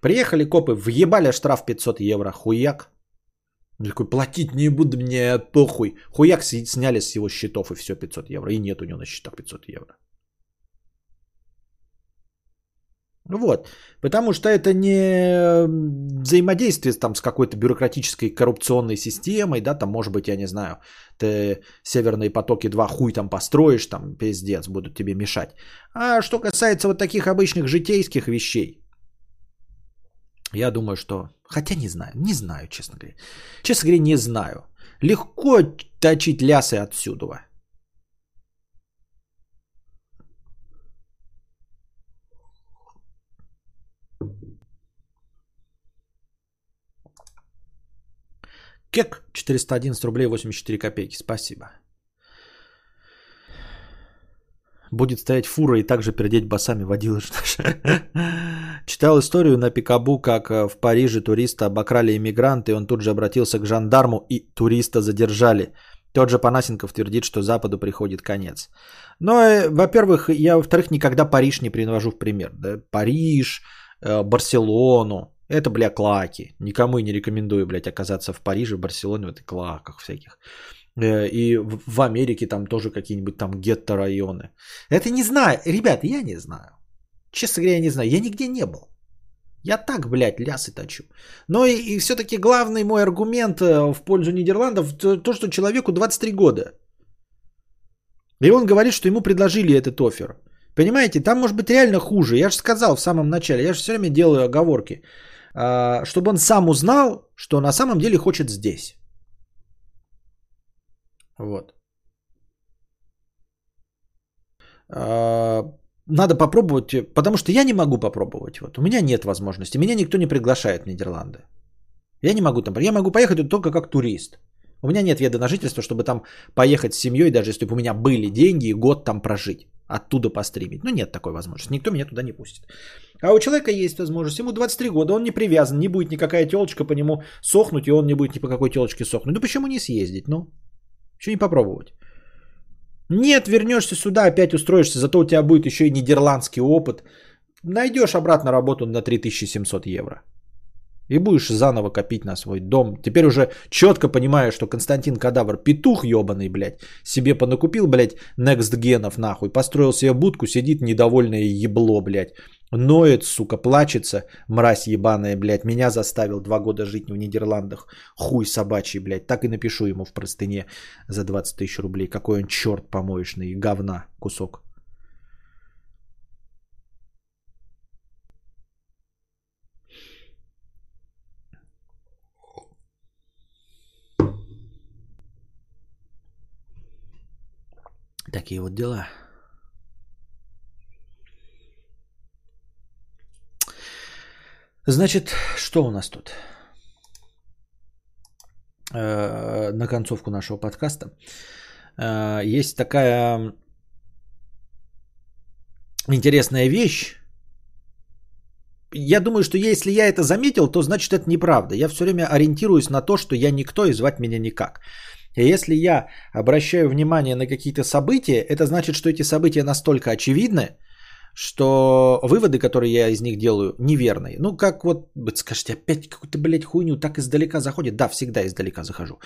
Приехали копы, въебали штраф 500 евро, хуяк. такой, платить не буду, мне похуй. Хуяк сняли с его счетов и все 500 евро. И нет у него на счетах 500 евро. Вот, потому что это не взаимодействие там с какой-то бюрократической коррупционной системой, да, там может быть, я не знаю, ты северные потоки 2 хуй там построишь, там пиздец, будут тебе мешать. А что касается вот таких обычных житейских вещей, я думаю, что... Хотя не знаю, не знаю, честно говоря. Честно говоря, не знаю. Легко точить лясы отсюда. Кек 411 рублей 84 копейки. Спасибо. Будет стоять фура и также пердеть басами водила. Читал историю на Пикабу, как э, в Париже туриста обокрали иммигранты, и он тут же обратился к жандарму, и туриста задержали. Тот же Панасенков твердит, что Западу приходит конец. Но, э, во-первых, я, во-вторых, никогда Париж не привожу в пример. Да? Париж, э, Барселону, это, бля, клаки. Никому и не рекомендую, блядь, оказаться в Париже, в Барселоне, в этой клаках всяких. Э, и в Америке там тоже какие-нибудь там гетто-районы. Это не знаю. Ребята, я не знаю. Честно говоря, я не знаю. Я нигде не был. Я так, блядь, лясы точу. Но и, и все-таки главный мой аргумент э, в пользу Нидерландов то, то, что человеку 23 года. И он говорит, что ему предложили этот офер. Понимаете, там может быть реально хуже. Я же сказал в самом начале, я же все время делаю оговорки. А, чтобы он сам узнал, что на самом деле хочет здесь. Вот. А, надо попробовать, потому что я не могу попробовать. Вот. У меня нет возможности. Меня никто не приглашает в Нидерланды. Я не могу там. Я могу поехать только как турист. У меня нет вида на жительство, чтобы там поехать с семьей, даже если бы у меня были деньги и год там прожить. Оттуда постримить. Ну, нет такой возможности. Никто меня туда не пустит. А у человека есть возможность. Ему 23 года, он не привязан, не будет никакая телочка по нему сохнуть, и он не будет ни по какой телочке сохнуть. Ну, почему не съездить? Ну, еще не попробовать? Нет, вернешься сюда, опять устроишься, зато у тебя будет еще и нидерландский опыт. Найдешь обратно работу на 3700 евро. И будешь заново копить на свой дом. Теперь уже четко понимаешь, что Константин Кадавр петух ебаный, блядь. Себе понакупил, блядь, next генов нахуй. Построил себе будку, сидит недовольное ебло, блядь. Ноет, сука, плачется, мразь ебаная, блядь. Меня заставил два года жить в Нидерландах. Хуй собачий, блядь. Так и напишу ему в простыне за 20 тысяч рублей. Какой он черт помоечный, говна кусок. Такие вот дела. Значит, что у нас тут? Э, на концовку нашего подкаста. Э, есть такая интересная вещь. Я думаю, что если я это заметил, то значит это неправда. Я все время ориентируюсь на то, что я никто и звать меня никак. И если я обращаю внимание на какие-то события, это значит, что эти события настолько очевидны, что выводы, которые я из них делаю, неверные. Ну, как вот, скажете, опять какую-то, блядь, хуйню так издалека заходит. Да, всегда издалека захожу.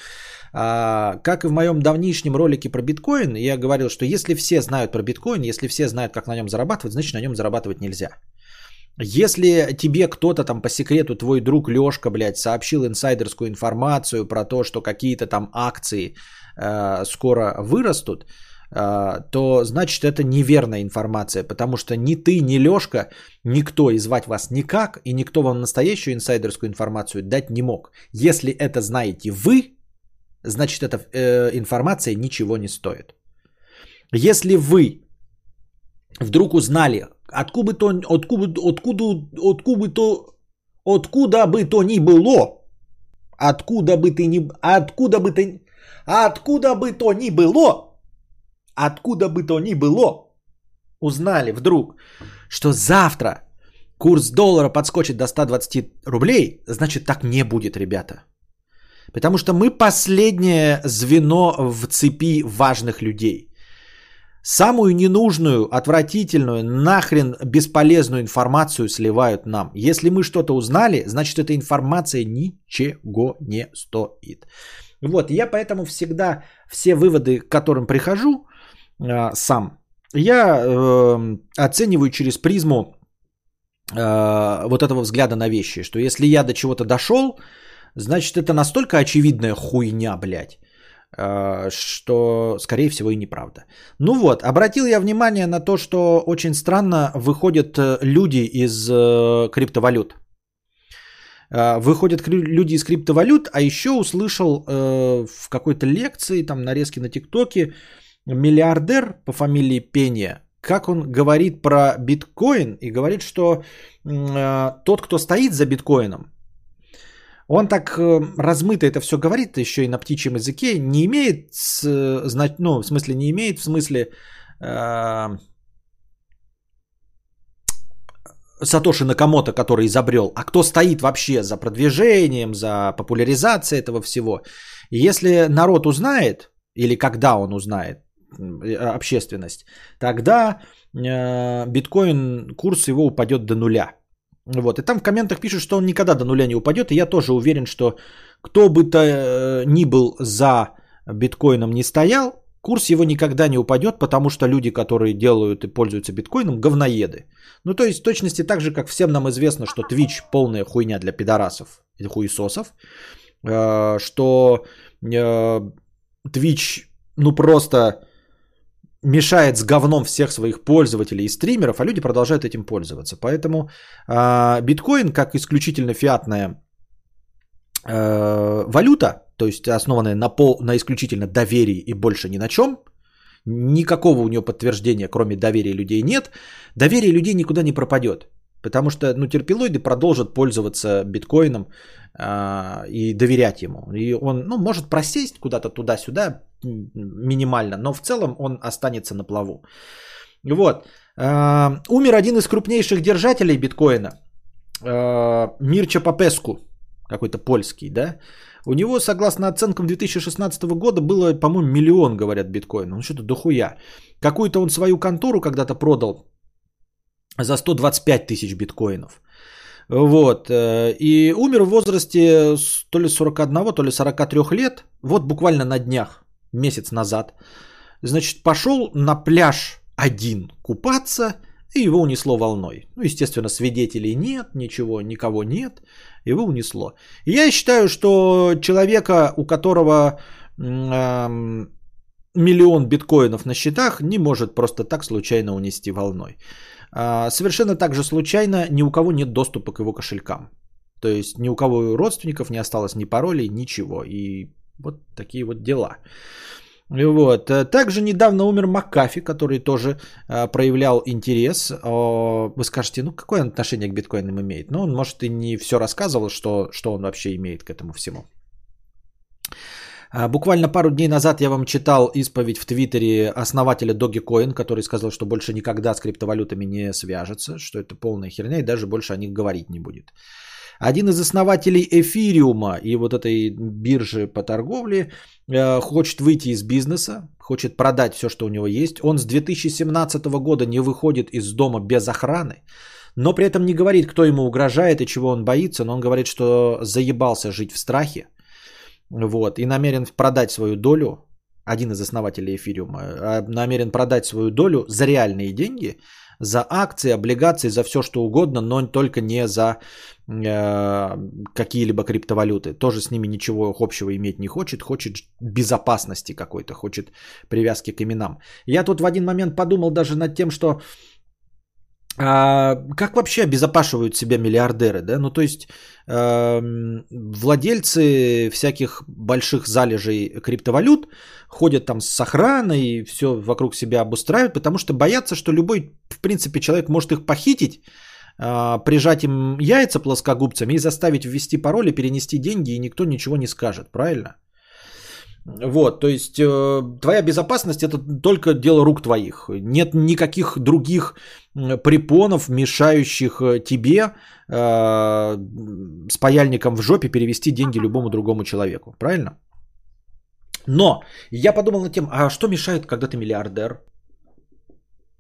А, как и в моем давнишнем ролике про биткоин, я говорил, что если все знают про биткоин, если все знают, как на нем зарабатывать, значит, на нем зарабатывать нельзя. Если тебе кто-то там по секрету, твой друг Лешка, блядь, сообщил инсайдерскую информацию про то, что какие-то там акции э, скоро вырастут, то значит это неверная информация, потому что ни ты, ни Лешка, никто и звать вас никак, и никто вам настоящую инсайдерскую информацию дать не мог. Если это знаете вы, значит эта э, информация ничего не стоит. Если вы вдруг узнали откуда бы то, откуда, откуда, откуда бы то, откуда бы то ни было, откуда бы ты ни, откуда бы ты, откуда бы то ни было, откуда бы то ни было, узнали вдруг, что завтра курс доллара подскочит до 120 рублей, значит так не будет, ребята. Потому что мы последнее звено в цепи важных людей – Самую ненужную, отвратительную, нахрен бесполезную информацию сливают нам. Если мы что-то узнали, значит эта информация ничего не стоит. Вот, я поэтому всегда все выводы, к которым прихожу э, сам, я э, оцениваю через призму э, вот этого взгляда на вещи, что если я до чего-то дошел, значит это настолько очевидная хуйня, блядь, Э, что, скорее всего, и неправда. Ну вот, обратил я внимание на то, что очень странно выходят э, люди из э, криптовалют. Выходят люди из криптовалют, а еще услышал в какой-то лекции, там нарезки на ТикТоке, миллиардер по фамилии Пенья, как он говорит про биткоин и говорит, что тот, кто стоит за биткоином, он так э, размыто это все говорит, еще и на птичьем языке, не имеет, ну, в смысле, не имеет, в смысле, э, Сатоши Накамото, который изобрел, а кто стоит вообще за продвижением, за популяризацией этого всего. И если народ узнает, или когда он узнает, э, общественность, тогда э, биткоин, курс его упадет до нуля. Вот. И там в комментах пишут, что он никогда до нуля не упадет. И я тоже уверен, что кто бы то э, ни был за биткоином не стоял, курс его никогда не упадет, потому что люди, которые делают и пользуются биткоином, говноеды. Ну, то есть, в точности так же, как всем нам известно, что Twitch полная хуйня для пидорасов и хуесосов, э, что Twitch, ну, просто мешает с говном всех своих пользователей и стримеров, а люди продолжают этим пользоваться. Поэтому э, биткоин, как исключительно фиатная э, валюта, то есть основанная на, пол, на исключительно доверии и больше ни на чем, никакого у нее подтверждения, кроме доверия людей нет, доверие людей никуда не пропадет. Потому что ну, терпилоиды продолжат пользоваться биткоином и доверять ему. И он ну, может просесть куда-то туда-сюда минимально, но в целом он останется на плаву. Вот. Э, умер один из крупнейших держателей биткоина. Э, Мирча Попеску, какой-то польский, да. У него, согласно оценкам 2016 года, было, по-моему, миллион, говорят, биткоинов. Ну, что-то дохуя. Какую-то он свою контору когда-то продал за 125 тысяч биткоинов. Вот. Э, и умер в возрасте то ли 41, то ли 43 лет. Вот буквально на днях, месяц назад. Значит, пошел на пляж один купаться, и его унесло волной. Ну, естественно, свидетелей нет, ничего, никого нет, его унесло. И я считаю, что человека, у которого э, миллион биткоинов на счетах, не может просто так случайно унести волной. А, совершенно так же случайно ни у кого нет доступа к его кошелькам. То есть ни у кого родственников не осталось ни паролей, ничего. И вот такие вот дела. Вот. Также недавно умер Маккафи, который тоже а, проявлял интерес. Вы скажете, ну какое отношение к биткоинам имеет? Ну, он, может, и не все рассказывал, что, что он вообще имеет к этому всему. А, буквально пару дней назад я вам читал исповедь в Твиттере основателя Dogecoin, который сказал, что больше никогда с криптовалютами не свяжется, что это полная херня и даже больше о них говорить не будет. Один из основателей эфириума и вот этой биржи по торговле э, хочет выйти из бизнеса, хочет продать все, что у него есть. Он с 2017 года не выходит из дома без охраны, но при этом не говорит, кто ему угрожает и чего он боится, но он говорит, что заебался жить в страхе, вот, и намерен продать свою долю, один из основателей эфириума, а, намерен продать свою долю за реальные деньги, за акции, облигации, за все что угодно, но только не за э, какие-либо криптовалюты. Тоже с ними ничего общего иметь не хочет, хочет безопасности какой-то, хочет привязки к именам. Я тут в один момент подумал даже над тем, что а, как вообще обезопашивают себя миллиардеры, да? Ну, то есть э, владельцы всяких больших залежей криптовалют ходят там с охраной и все вокруг себя обустраивают, потому что боятся, что любой, в принципе, человек может их похитить, э, прижать им яйца плоскогубцами и заставить ввести пароль и перенести деньги, и никто ничего не скажет, правильно? Вот, то есть э, твоя безопасность это только дело рук твоих. Нет никаких других препонов, мешающих э, тебе э, с паяльником в жопе перевести деньги любому другому человеку. Правильно? Но я подумал над тем, а что мешает, когда ты миллиардер?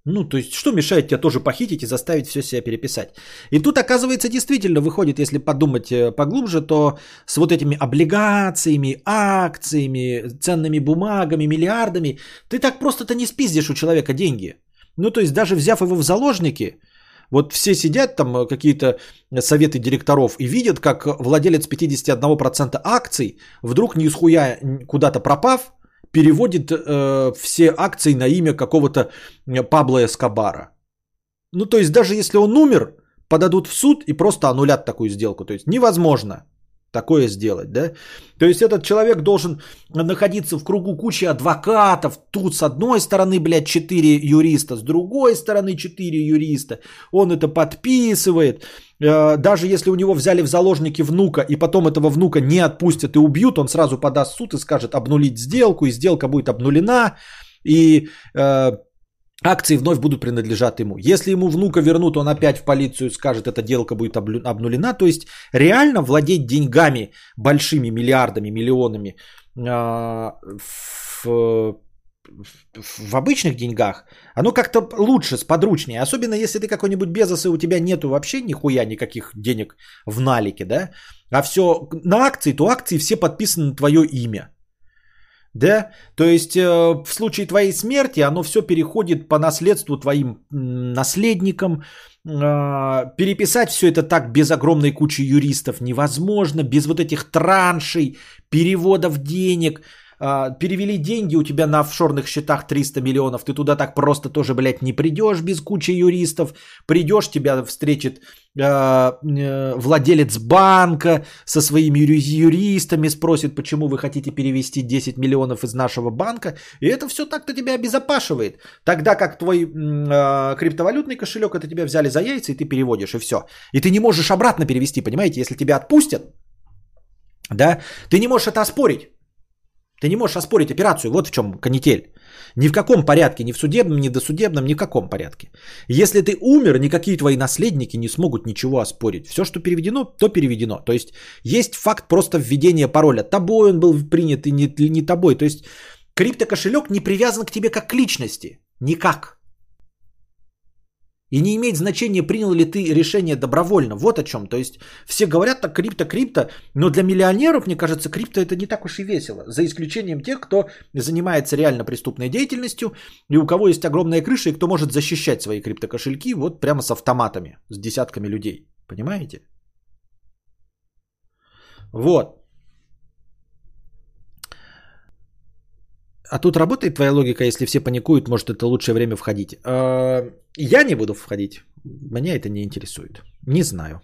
Ну, то есть, что мешает тебя тоже похитить и заставить все себя переписать? И тут, оказывается, действительно выходит, если подумать э, поглубже, то с вот этими облигациями, акциями, ценными бумагами, миллиардами, ты так просто-то не спиздишь у человека деньги. Ну, то есть, даже взяв его в заложники, вот все сидят там э, какие-то советы директоров и видят, как владелец 51% акций вдруг не куда-то пропав, переводит э, все акции на имя какого-то э, Пабло Эскобара. Ну, то есть, даже если он умер, подадут в суд и просто аннулят такую сделку. То есть, невозможно такое сделать, да? То есть, этот человек должен находиться в кругу кучи адвокатов. Тут с одной стороны, блядь, 4 юриста, с другой стороны 4 юриста. Он это подписывает. Э, даже если у него взяли в заложники внука, и потом этого внука не отпустят и убьют, он сразу подаст суд и скажет обнулить сделку, и сделка будет обнулена, и э, акции вновь будут принадлежать ему. Если ему внука вернут, он опять в полицию скажет, эта делка будет обнулена. То есть реально владеть деньгами большими, миллиардами, миллионами э, в в обычных деньгах, оно как-то лучше, сподручнее. Особенно если ты какой-нибудь Безос и у тебя нету вообще нихуя никаких денег в налике, да? А все на акции, то акции все подписаны на твое имя. Да? То есть э, в случае твоей смерти оно все переходит по наследству твоим наследникам. Э, переписать все это так без огромной кучи юристов невозможно, без вот этих траншей, переводов денег. Э, перевели деньги у тебя на офшорных счетах 300 миллионов, ты туда так просто тоже, блядь, не придешь без кучи юристов. Придешь, тебя встретит Э, э, владелец банка со своими юристами спросит, почему вы хотите перевести 10 миллионов из нашего банка. И это все так-то тебя обезопашивает. Тогда как твой э, криптовалютный кошелек, это тебя взяли за яйца, и ты переводишь, и все. И ты не можешь обратно перевести, понимаете? Если тебя отпустят, да, ты не можешь это оспорить. Ты не можешь оспорить операцию. Вот в чем канитель. Ни в каком порядке, ни в судебном, ни досудебном, ни в каком порядке. Если ты умер, никакие твои наследники не смогут ничего оспорить. Все, что переведено, то переведено. То есть есть факт просто введения пароля. Тобой он был принят и не, не тобой. То есть криптокошелек не привязан к тебе как к личности. Никак. И не имеет значения, принял ли ты решение добровольно. Вот о чем. То есть все говорят так крипто, крипто, но для миллионеров, мне кажется, крипто это не так уж и весело. За исключением тех, кто занимается реально преступной деятельностью, и у кого есть огромная крыша, и кто может защищать свои криптокошельки вот прямо с автоматами, с десятками людей. Понимаете? Вот. А тут работает твоя логика, если все паникуют, может это лучшее время входить. Я не буду входить. Меня это не интересует. Не знаю.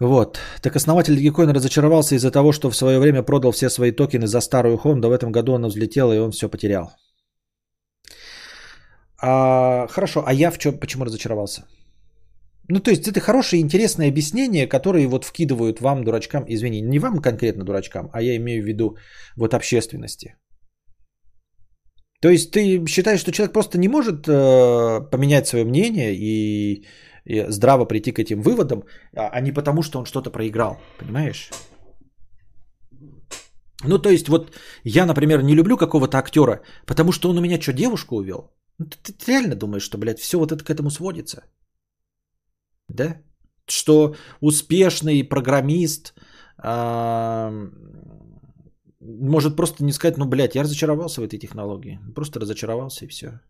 Вот. Так основатель Dogecoin разочаровался из-за того, что в свое время продал все свои токены за старую Honda. В этом году она взлетела, и он все потерял. А, хорошо, а я в чем, почему разочаровался? Ну, то есть это хорошее, интересное объяснение, которое вот вкидывают вам, дурачкам, извини, не вам конкретно дурачкам, а я имею в виду вот общественности. То есть ты считаешь, что человек просто не может э, поменять свое мнение и, и здраво прийти к этим выводам, а, а не потому, что он что-то проиграл, понимаешь? Ну, то есть вот я, например, не люблю какого-то актера, потому что он у меня что, девушку увел? Ну, ты, ты реально думаешь, что, блядь, все вот это к этому сводится? Да? Что успешный программист э, может просто не сказать, ну, блядь, я разочаровался в этой технологии. Просто разочаровался и все.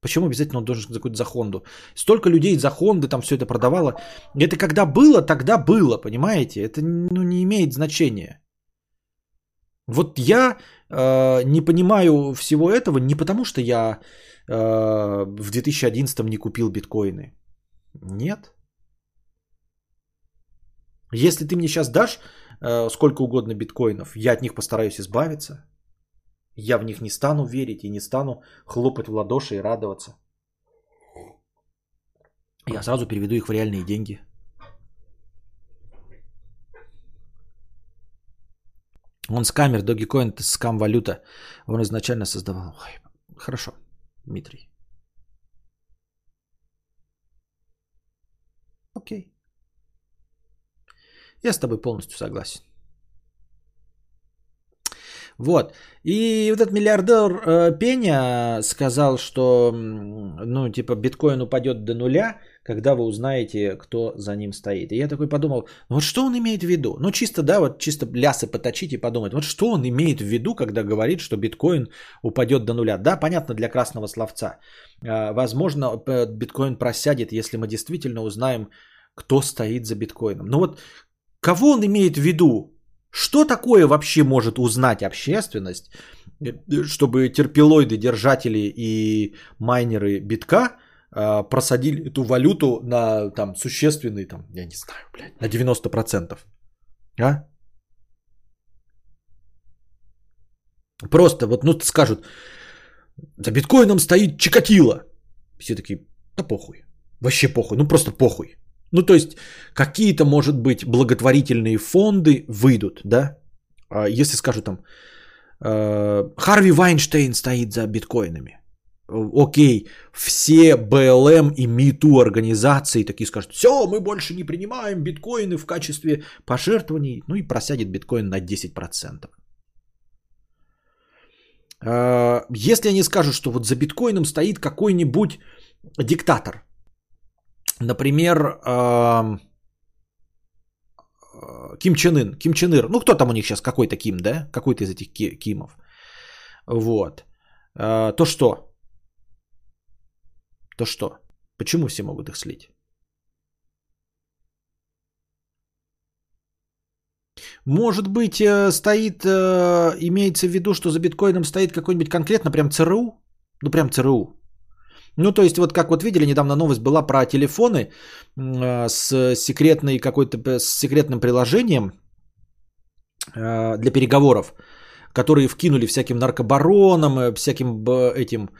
Почему обязательно он должен какой-то за Хонду? Столько людей за Хонды там все это продавало. Это когда было, тогда было, понимаете? Это ну, не имеет значения. Вот я э, не понимаю всего этого не потому, что я э, в 2011 не купил биткоины. Нет. Если ты мне сейчас дашь э, сколько угодно биткоинов, я от них постараюсь избавиться. Я в них не стану верить и не стану хлопать в ладоши и радоваться. Я сразу переведу их в реальные деньги. Он скамер, Dogecoin это скам валюта. Он изначально создавал. Ой, хорошо, Дмитрий. Окей. Я с тобой полностью согласен. Вот. И вот этот миллиардер э, Пеня сказал, что, ну, типа, биткоин упадет до нуля, когда вы узнаете, кто за ним стоит. И я такой подумал, ну вот что он имеет в виду? Ну, чисто, да, вот чисто лясы поточить и подумать, вот что он имеет в виду, когда говорит, что биткоин упадет до нуля? Да, понятно, для красного словца. Э, возможно, биткоин просядет, если мы действительно узнаем, кто стоит за биткоином. Ну вот Кого он имеет в виду? Что такое вообще может узнать общественность, э, чтобы терпилоиды, держатели и майнеры битка э, просадили эту валюту на там существенный, там, я не знаю, блядь, на 90%. А? Просто вот, ну, скажут, за биткоином стоит Чикатило. Все такие, да похуй. Вообще похуй, ну просто похуй. Ну, то есть, какие-то, может быть, благотворительные фонды выйдут, да? А если скажу там, э, Харви Вайнштейн стоит за биткоинами. Окей, все БЛМ и МИТУ организации такие скажут, все, мы больше не принимаем биткоины в качестве пожертвований, ну и просядет биткоин на 10%. Э, если они скажут, что вот за биткоином стоит какой-нибудь диктатор, например, э, Ким Чен Ын, Ким Чен Ир, ну кто там у них сейчас, какой-то Ким, да? Какой-то из этих Кимов. Вот. Э, то что? То что? Почему все могут их слить? Может быть, э, стоит, э, имеется в виду, что за биткоином стоит какой-нибудь конкретно прям ЦРУ? Ну, прям ЦРУ. Ну, то есть, вот как вот видели, недавно новость была про телефоны э, с секретной какой-то, с секретным приложением для переговоров, которые вкинули всяким наркобаронам, всяким этим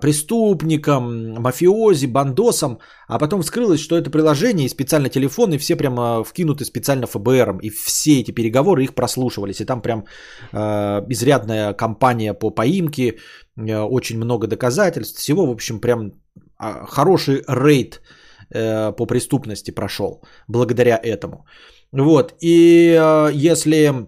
преступникам, мафиози, бандосам, а потом вскрылось, что это приложение и специально телефоны все прямо вкинуты специально ФБРом, и все эти переговоры их прослушивались, и там прям э, изрядная кампания по поимке, э, очень много доказательств, всего, в общем, прям э, хороший рейд э, по преступности прошел благодаря этому. Вот, и э, если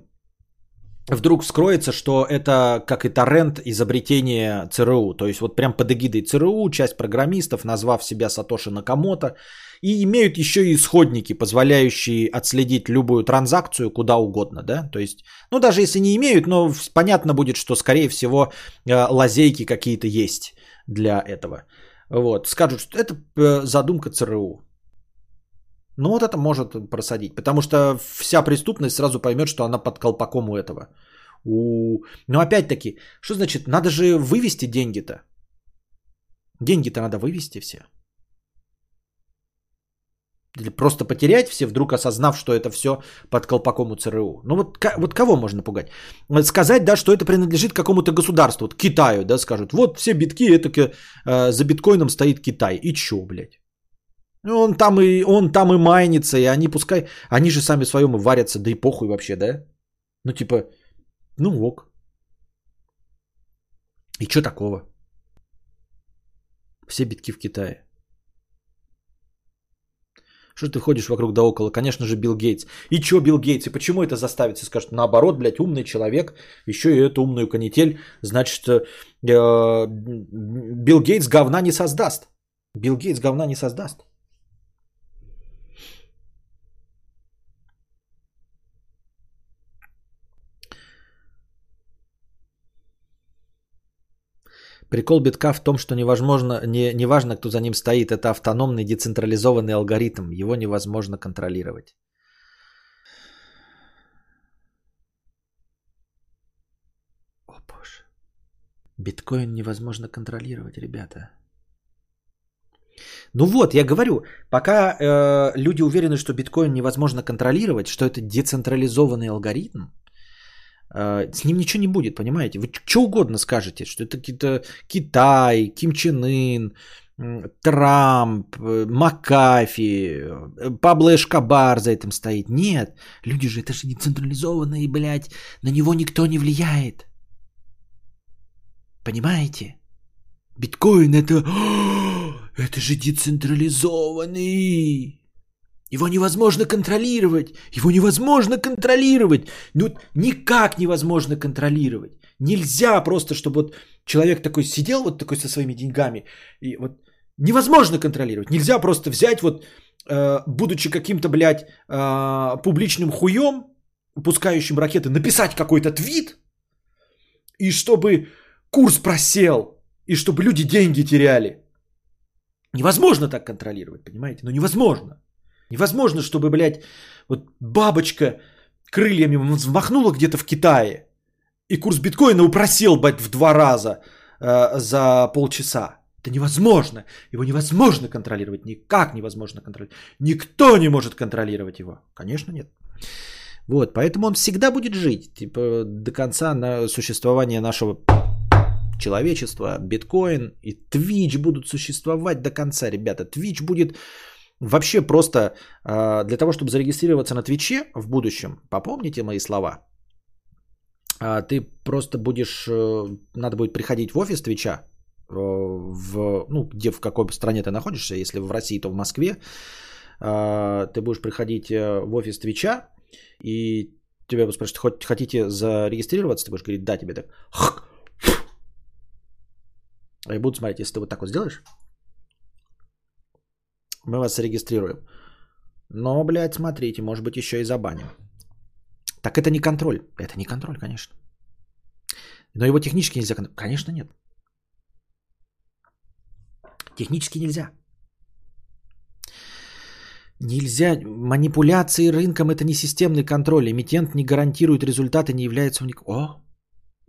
вдруг вскроется, что это как и торрент изобретение ЦРУ. То есть вот прям под эгидой ЦРУ часть программистов, назвав себя Сатоши Накамото, и имеют еще и исходники, позволяющие отследить любую транзакцию куда угодно, да, то есть, ну даже если не имеют, но понятно будет, что скорее всего э, лазейки какие-то есть для этого. Вот, скажут, что это э, задумка ЦРУ. Ну вот это может просадить, потому что вся преступность сразу поймет, что она под колпаком у этого. У... Но опять-таки, что значит, надо же вывести деньги-то. Деньги-то надо вывести все. Или просто потерять все, вдруг осознав, что это все под колпаком у ЦРУ. Ну вот, вот кого можно пугать? Сказать, да, что это принадлежит какому-то государству, вот Китаю, да, скажут, вот все битки, это э, за биткоином стоит Китай. И чё, блядь? Он там и он там и майнится, и они пускай, они же сами своем и варятся, да и похуй вообще, да? Ну типа, ну ок. И что такого? Все битки в Китае. Что ты ходишь вокруг да около? Конечно же, Билл Гейтс. И чё Билл Гейтс? И почему это заставится? Скажут, наоборот, блядь, умный человек, еще и эту умную канитель, значит, э, Билл Гейтс говна не создаст. Билл Гейтс говна не создаст. Прикол битка в том, что невозможно, не, не важно, кто за ним стоит. Это автономный децентрализованный алгоритм. Его невозможно контролировать. О боже. Биткоин невозможно контролировать, ребята. Ну вот, я говорю, пока э, люди уверены, что биткоин невозможно контролировать, что это децентрализованный алгоритм, с ним ничего не будет, понимаете? Вы что угодно скажете, что это какие-то Китай, Ким Чен Ын, Трамп, э, Макафи, э, Пабло Эшкабар за этим стоит. Нет, люди же, это же децентрализованно и, блядь, на него никто не влияет. Понимаете? Биткоин это... Это же децентрализованный. Его невозможно контролировать. Его невозможно контролировать. Ну, никак невозможно контролировать. Нельзя просто, чтобы вот человек такой сидел вот такой со своими деньгами. И вот невозможно контролировать. Нельзя просто взять вот, э, будучи каким-то, блядь, э, публичным хуем, пускающим ракеты, написать какой-то твит, и чтобы курс просел, и чтобы люди деньги теряли. Невозможно так контролировать, понимаете? Ну невозможно. Невозможно, чтобы, блядь, вот бабочка крыльями взмахнула где-то в Китае, и курс биткоина упросил, блядь, в два раза э, за полчаса. Это невозможно. Его невозможно контролировать. Никак невозможно контролировать. Никто не может контролировать его. Конечно, нет. Вот, поэтому он всегда будет жить, типа, до конца на существования нашего человечества, биткоин и Twitch будут существовать до конца, ребята. Twitch будет Вообще просто э, для того, чтобы зарегистрироваться на Твиче в будущем, попомните мои слова, э, ты просто будешь, э, надо будет приходить в офис Твича, в, ну, где в какой стране ты находишься, если в России, то в Москве, ты будешь приходить в офис Твича, и тебя будут спрашивать, хотите зарегистрироваться, ты будешь говорить, да, тебе так. И будут смотреть, если ты вот так вот сделаешь, Мы вас зарегистрируем. Но, блядь, смотрите, может быть, еще и забаним. Так это не контроль. Это не контроль, конечно. Но его технически нельзя контролировать. Конечно, нет. Технически нельзя. Нельзя. Манипуляции рынком это не системный контроль. Эмитент не гарантирует результаты, не является уник... О,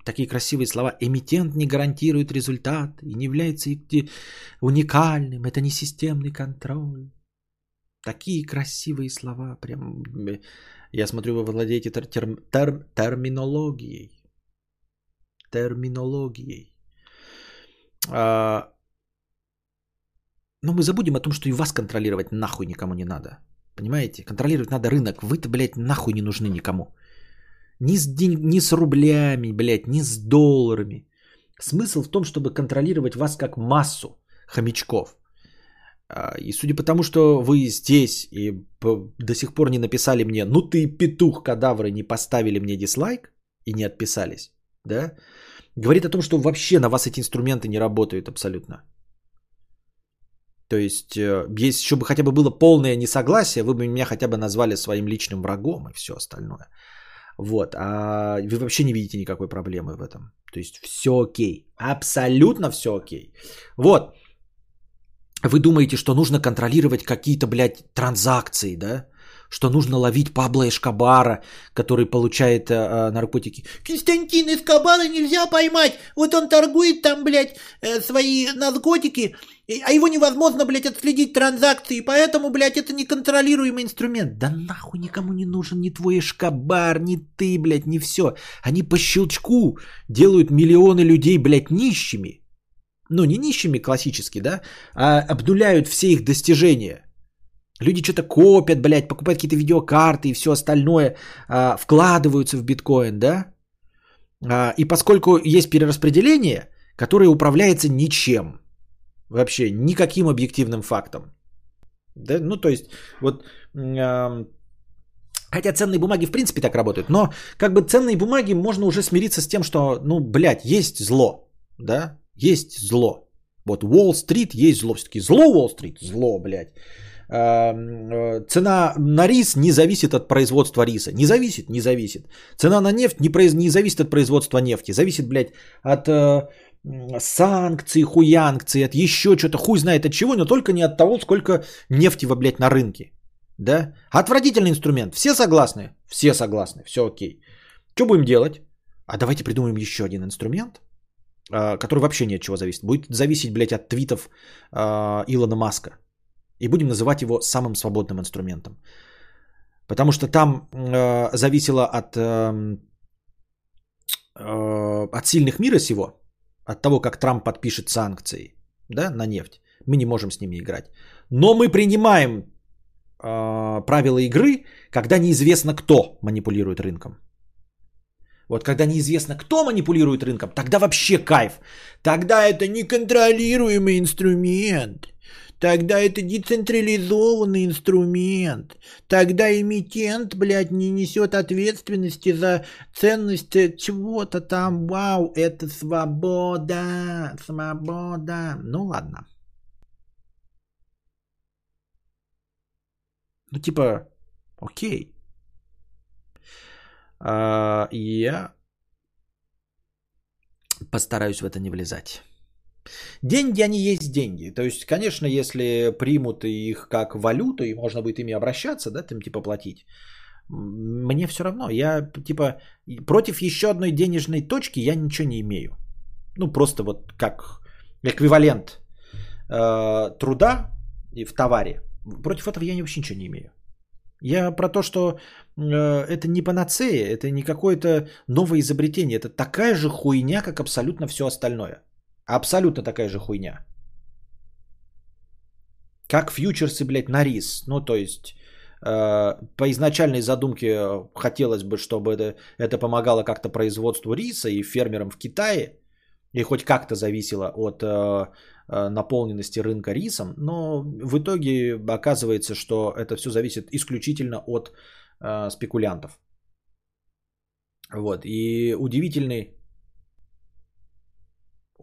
такие красивые слова. Эмитент не гарантирует результат и не является уникальным. Это не системный контроль. Такие красивые слова. Прям я смотрю, вы владеете тер- тер- тер- терминологией. Терминологией. А, но мы забудем о том, что и вас контролировать нахуй никому не надо. Понимаете? Контролировать надо рынок. Вы-то, блядь, нахуй не нужны никому. Ни с, день, ни с рублями, блядь, ни с долларами. Смысл в том, чтобы контролировать вас как массу хомячков. А, и судя по тому, что вы здесь и до сих пор не написали мне, ну ты петух кадавры, не поставили мне дизлайк и не отписались, да, говорит о том, что вообще на вас эти инструменты не работают абсолютно. То есть, э, если еще бы хотя бы было полное несогласие, вы бы меня хотя бы назвали своим личным врагом и все остальное. Вот, а вы вообще не видите никакой проблемы в этом. То есть все окей, абсолютно все окей. Вот, вы думаете, что нужно контролировать какие-то, блядь, транзакции, да? Что нужно ловить Пабло Эшкабара, который получает э, э наркотики. Константин Эскобара нельзя поймать. Вот он торгует там, блядь, э, свои наркотики, а его невозможно, блядь, отследить транзакции, поэтому, блядь, это неконтролируемый инструмент. Да нахуй никому не нужен ни твой Эшкабар, ни ты, блядь, ни все. Они по щелчку делают миллионы людей, блядь, нищими ну не нищими классически, да, а обнуляют все их достижения. Люди что-то копят, блядь, покупают какие-то видеокарты и все остальное, а, вкладываются в биткоин, да. А, и поскольку есть перераспределение, которое управляется ничем, вообще никаким объективным фактом. Да, ну то есть вот э, Хотя ценные бумаги в принципе так работают, но как бы ценные бумаги можно уже смириться с тем, что, ну, блядь, есть зло, да, есть зло. Вот Уолл-стрит есть зло. Все-таки зло Уолл-стрит, зло, блядь. Э, цена на рис не зависит от производства риса. Не зависит, не зависит. Цена на нефть не, произ... не зависит от производства нефти. Зависит, блядь, от э, санкций, хуянкций, от еще что-то, хуй знает от чего, но только не от того, сколько нефти, блядь, на рынке. Да? Отвратительный инструмент. Все согласны? Все согласны. Все окей. Что будем делать? А давайте придумаем еще один инструмент – а, который вообще ни от чего зависит. Будет зависеть, блядь, от твитов э, Илона Маска. И будем называть его самым свободным инструментом. Потому что там э, зависело от, э, э, от сильных мира сего, от того, как Трамп подпишет санкции да, на нефть. Мы не можем с ними играть. Но мы принимаем э, правила игры, когда неизвестно, кто манипулирует рынком. Вот когда неизвестно, кто манипулирует рынком, тогда вообще кайф. Тогда это неконтролируемый инструмент. Тогда это децентрализованный инструмент. Тогда эмитент, блядь, не несет ответственности за ценность чего-то там. Вау, это свобода, свобода. Ну ладно. Ну типа, окей. А, я постараюсь в это не влезать. Деньги, они есть деньги. То есть, конечно, если примут их как валюту, и можно будет ими обращаться, да, там типа платить, мне все равно. Я типа против еще одной денежной точки я ничего не имею. Ну, просто вот как эквивалент э, труда и в товаре. Против этого я вообще ничего не имею. Я про то, что э, это не панацея, это не какое-то новое изобретение. Это такая же хуйня, как абсолютно все остальное. Абсолютно такая же хуйня. Как фьючерсы, блядь, на рис. Ну, то есть, э, по изначальной задумке хотелось бы, чтобы это, это помогало как-то производству риса и фермерам в Китае. И хоть как-то зависело от э, Э, наполненности рынка рисом, но в итоге оказывается, что это все зависит исключительно от э, спекулянтов. Вот. И удивительный,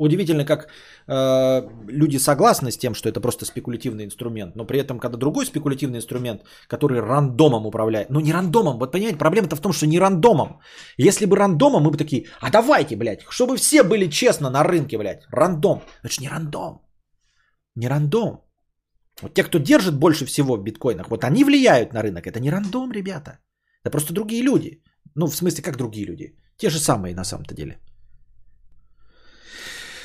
Удивительно, как э, люди согласны с тем, что это просто спекулятивный инструмент, но при этом, когда другой спекулятивный инструмент, который рандомом управляет, ну не рандомом, вот понимаете, проблема-то в том, что не рандомом. Если бы рандомом, мы бы такие, а давайте, блядь, чтобы все были честно на рынке, блядь, рандом. Же не рандом. Не рандом. Вот те, кто держит больше всего в биткоинах, вот они влияют на рынок. Это не рандом, ребята. Это просто другие люди. Ну, в смысле, как другие люди? Те же самые на самом-то деле.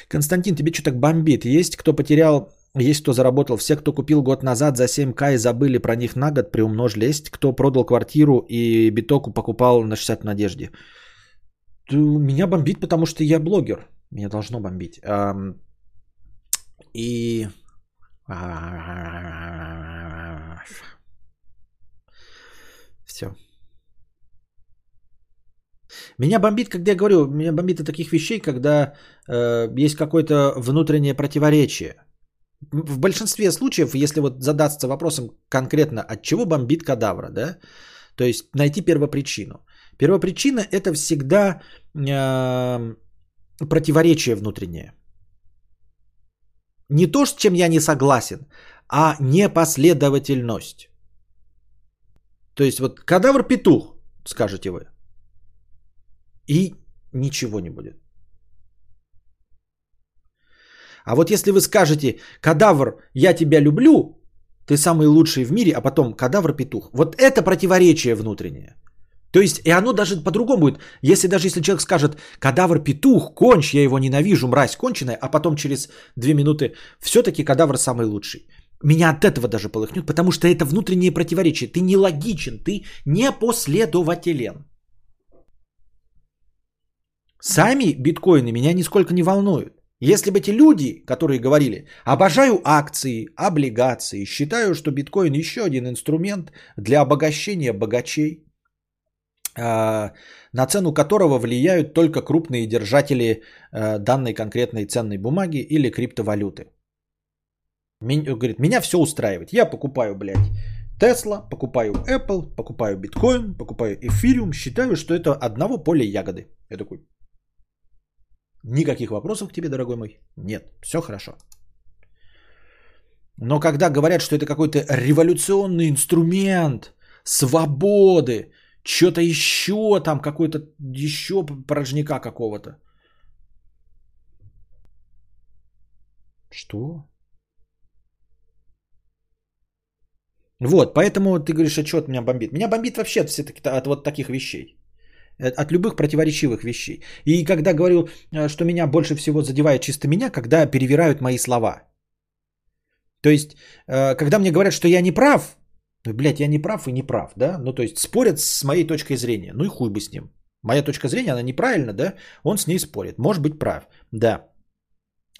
Константин, тебе что так бомбит? Есть кто потерял, есть кто заработал. Все, кто купил год назад за 7к и забыли про них на год, приумножили. Есть кто продал квартиру и битоку покупал на 60 в надежде. Меня бомбит, потому что я блогер. Меня должно бомбить. И... Все. Меня бомбит, когда я говорю, меня бомбит от таких вещей, когда э, есть какое-то внутреннее противоречие. В большинстве случаев, если вот задаться вопросом конкретно, от чего бомбит кадавра, да, то есть найти первопричину. Первопричина это всегда э, противоречие внутреннее. Не то, с чем я не согласен, а непоследовательность. То есть вот кадавр-петух, скажете вы и ничего не будет. А вот если вы скажете, кадавр, я тебя люблю, ты самый лучший в мире, а потом кадавр петух. Вот это противоречие внутреннее. То есть, и оно даже по-другому будет. Если даже если человек скажет, кадавр петух, конч, я его ненавижу, мразь конченая, а потом через две минуты, все-таки кадавр самый лучший. Меня от этого даже полыхнет, потому что это внутреннее противоречие. Ты нелогичен, ты непоследователен. Сами биткоины меня нисколько не волнуют. Если бы эти люди, которые говорили, обожаю акции, облигации, считаю, что биткоин еще один инструмент для обогащения богачей, а, на цену которого влияют только крупные держатели а, данной конкретной ценной бумаги или криптовалюты. Говорит, меня все устраивает. Я покупаю, блядь, Тесла, покупаю Apple, покупаю биткоин, покупаю эфириум, считаю, что это одного поля ягоды. Я такой, Никаких вопросов к тебе, дорогой мой? Нет, все хорошо. Но когда говорят, что это какой-то революционный инструмент свободы, что-то еще там, какой-то еще порожняка какого-то. Что? Вот, поэтому ты говоришь, а что от меня бомбит? Меня бомбит вообще от, все-таки, от вот таких вещей. Э, от любых противоречивых вещей. И когда говорю, э, что меня больше всего задевает чисто меня, когда перевирают мои слова. То есть, э, когда мне говорят, что я не прав, ну, блядь, я не прав и не прав, да? Ну, то есть, спорят с моей точкой зрения. Ну и хуй бы с ним. Моя точка зрения, она неправильна, да? Он с ней спорит. Может быть прав. Да.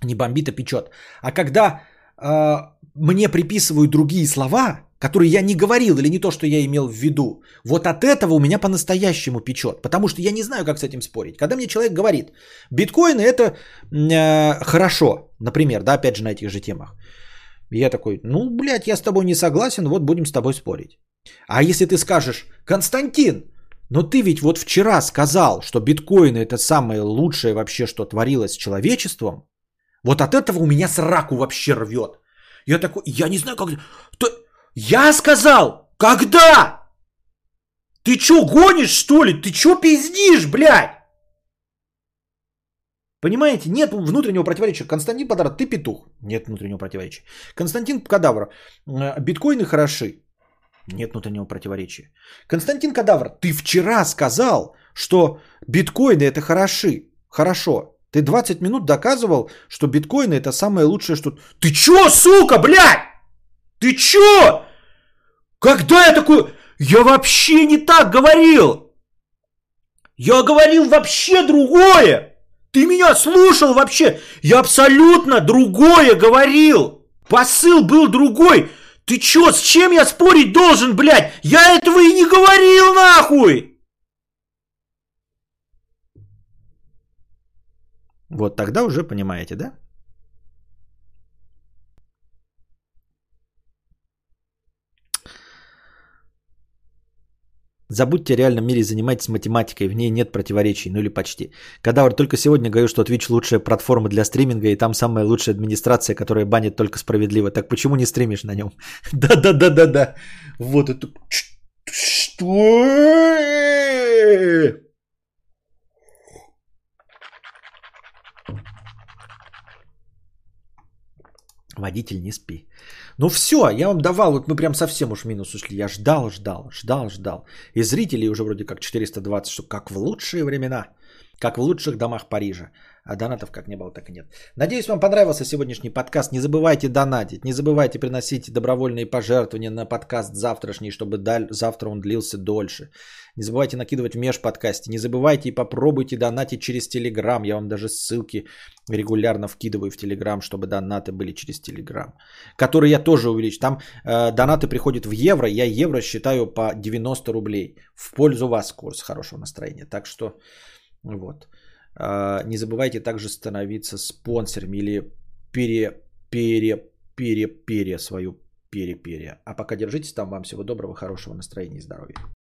Не бомбит, а печет. А когда э, мне приписывают другие слова, который я не говорил или не то, что я имел в виду, вот от этого у меня по-настоящему печет. Потому что я не знаю, как с этим спорить. Когда мне человек говорит, биткоины это э, хорошо, например, да, опять же на этих же темах. Я такой, ну, блядь, я с тобой не согласен, вот будем с тобой спорить. А если ты скажешь, Константин, но ты ведь вот вчера сказал, что биткоины это самое лучшее вообще, что творилось с человечеством, вот от этого у меня сраку вообще рвет. Я такой, я не знаю, как... Я сказал, когда? Ты чё, гонишь, что ли? Ты чё пиздишь, блядь? Понимаете, нет внутреннего противоречия. Константин Подарок, ты петух. Нет внутреннего противоречия. Константин Кадавр, э, биткоины хороши. Нет внутреннего противоречия. Константин Кадавр, ты вчера сказал, что биткоины это хороши. Хорошо. Ты 20 минут доказывал, что биткоины это самое лучшее, что... Ты чё, сука, блядь? Ты чё? Когда я такой... Я вообще не так говорил. Я говорил вообще другое. Ты меня слушал вообще. Я абсолютно другое говорил. Посыл был другой. Ты чё, с чем я спорить должен, блядь? Я этого и не говорил, нахуй. Вот тогда уже понимаете, да? Забудьте о реальном мире, занимайтесь математикой, в ней нет противоречий, ну или почти. Кадавр, только сегодня говорю, что Twitch лучшая платформа для стриминга, и там самая лучшая администрация, которая банит только справедливо. Так почему не стримишь на нем? Да-да-да-да-да. Вот это... Что? Водитель, не спи. Ну все, я вам давал, вот мы прям совсем уж в минус ушли. Я ждал, ждал, ждал, ждал. И зрителей уже вроде как 420 штук, как в лучшие времена, как в лучших домах Парижа. А донатов как не было, так и нет. Надеюсь, вам понравился сегодняшний подкаст. Не забывайте донатить, не забывайте приносить добровольные пожертвования на подкаст завтрашний, чтобы даль... завтра он длился дольше. Не забывайте накидывать в межподкасте. Не забывайте и попробуйте донатить через Телеграм. Я вам даже ссылки регулярно вкидываю в Телеграм, чтобы донаты были через Телеграм. Которые я тоже увеличу. Там э, донаты приходят в евро. Я евро считаю по 90 рублей. В пользу вас курс хорошего настроения. Так что вот. Э, не забывайте также становиться спонсорами или пере, пере, пере, пере свою пере-пере. А пока держитесь там. Вам всего доброго, хорошего настроения и здоровья.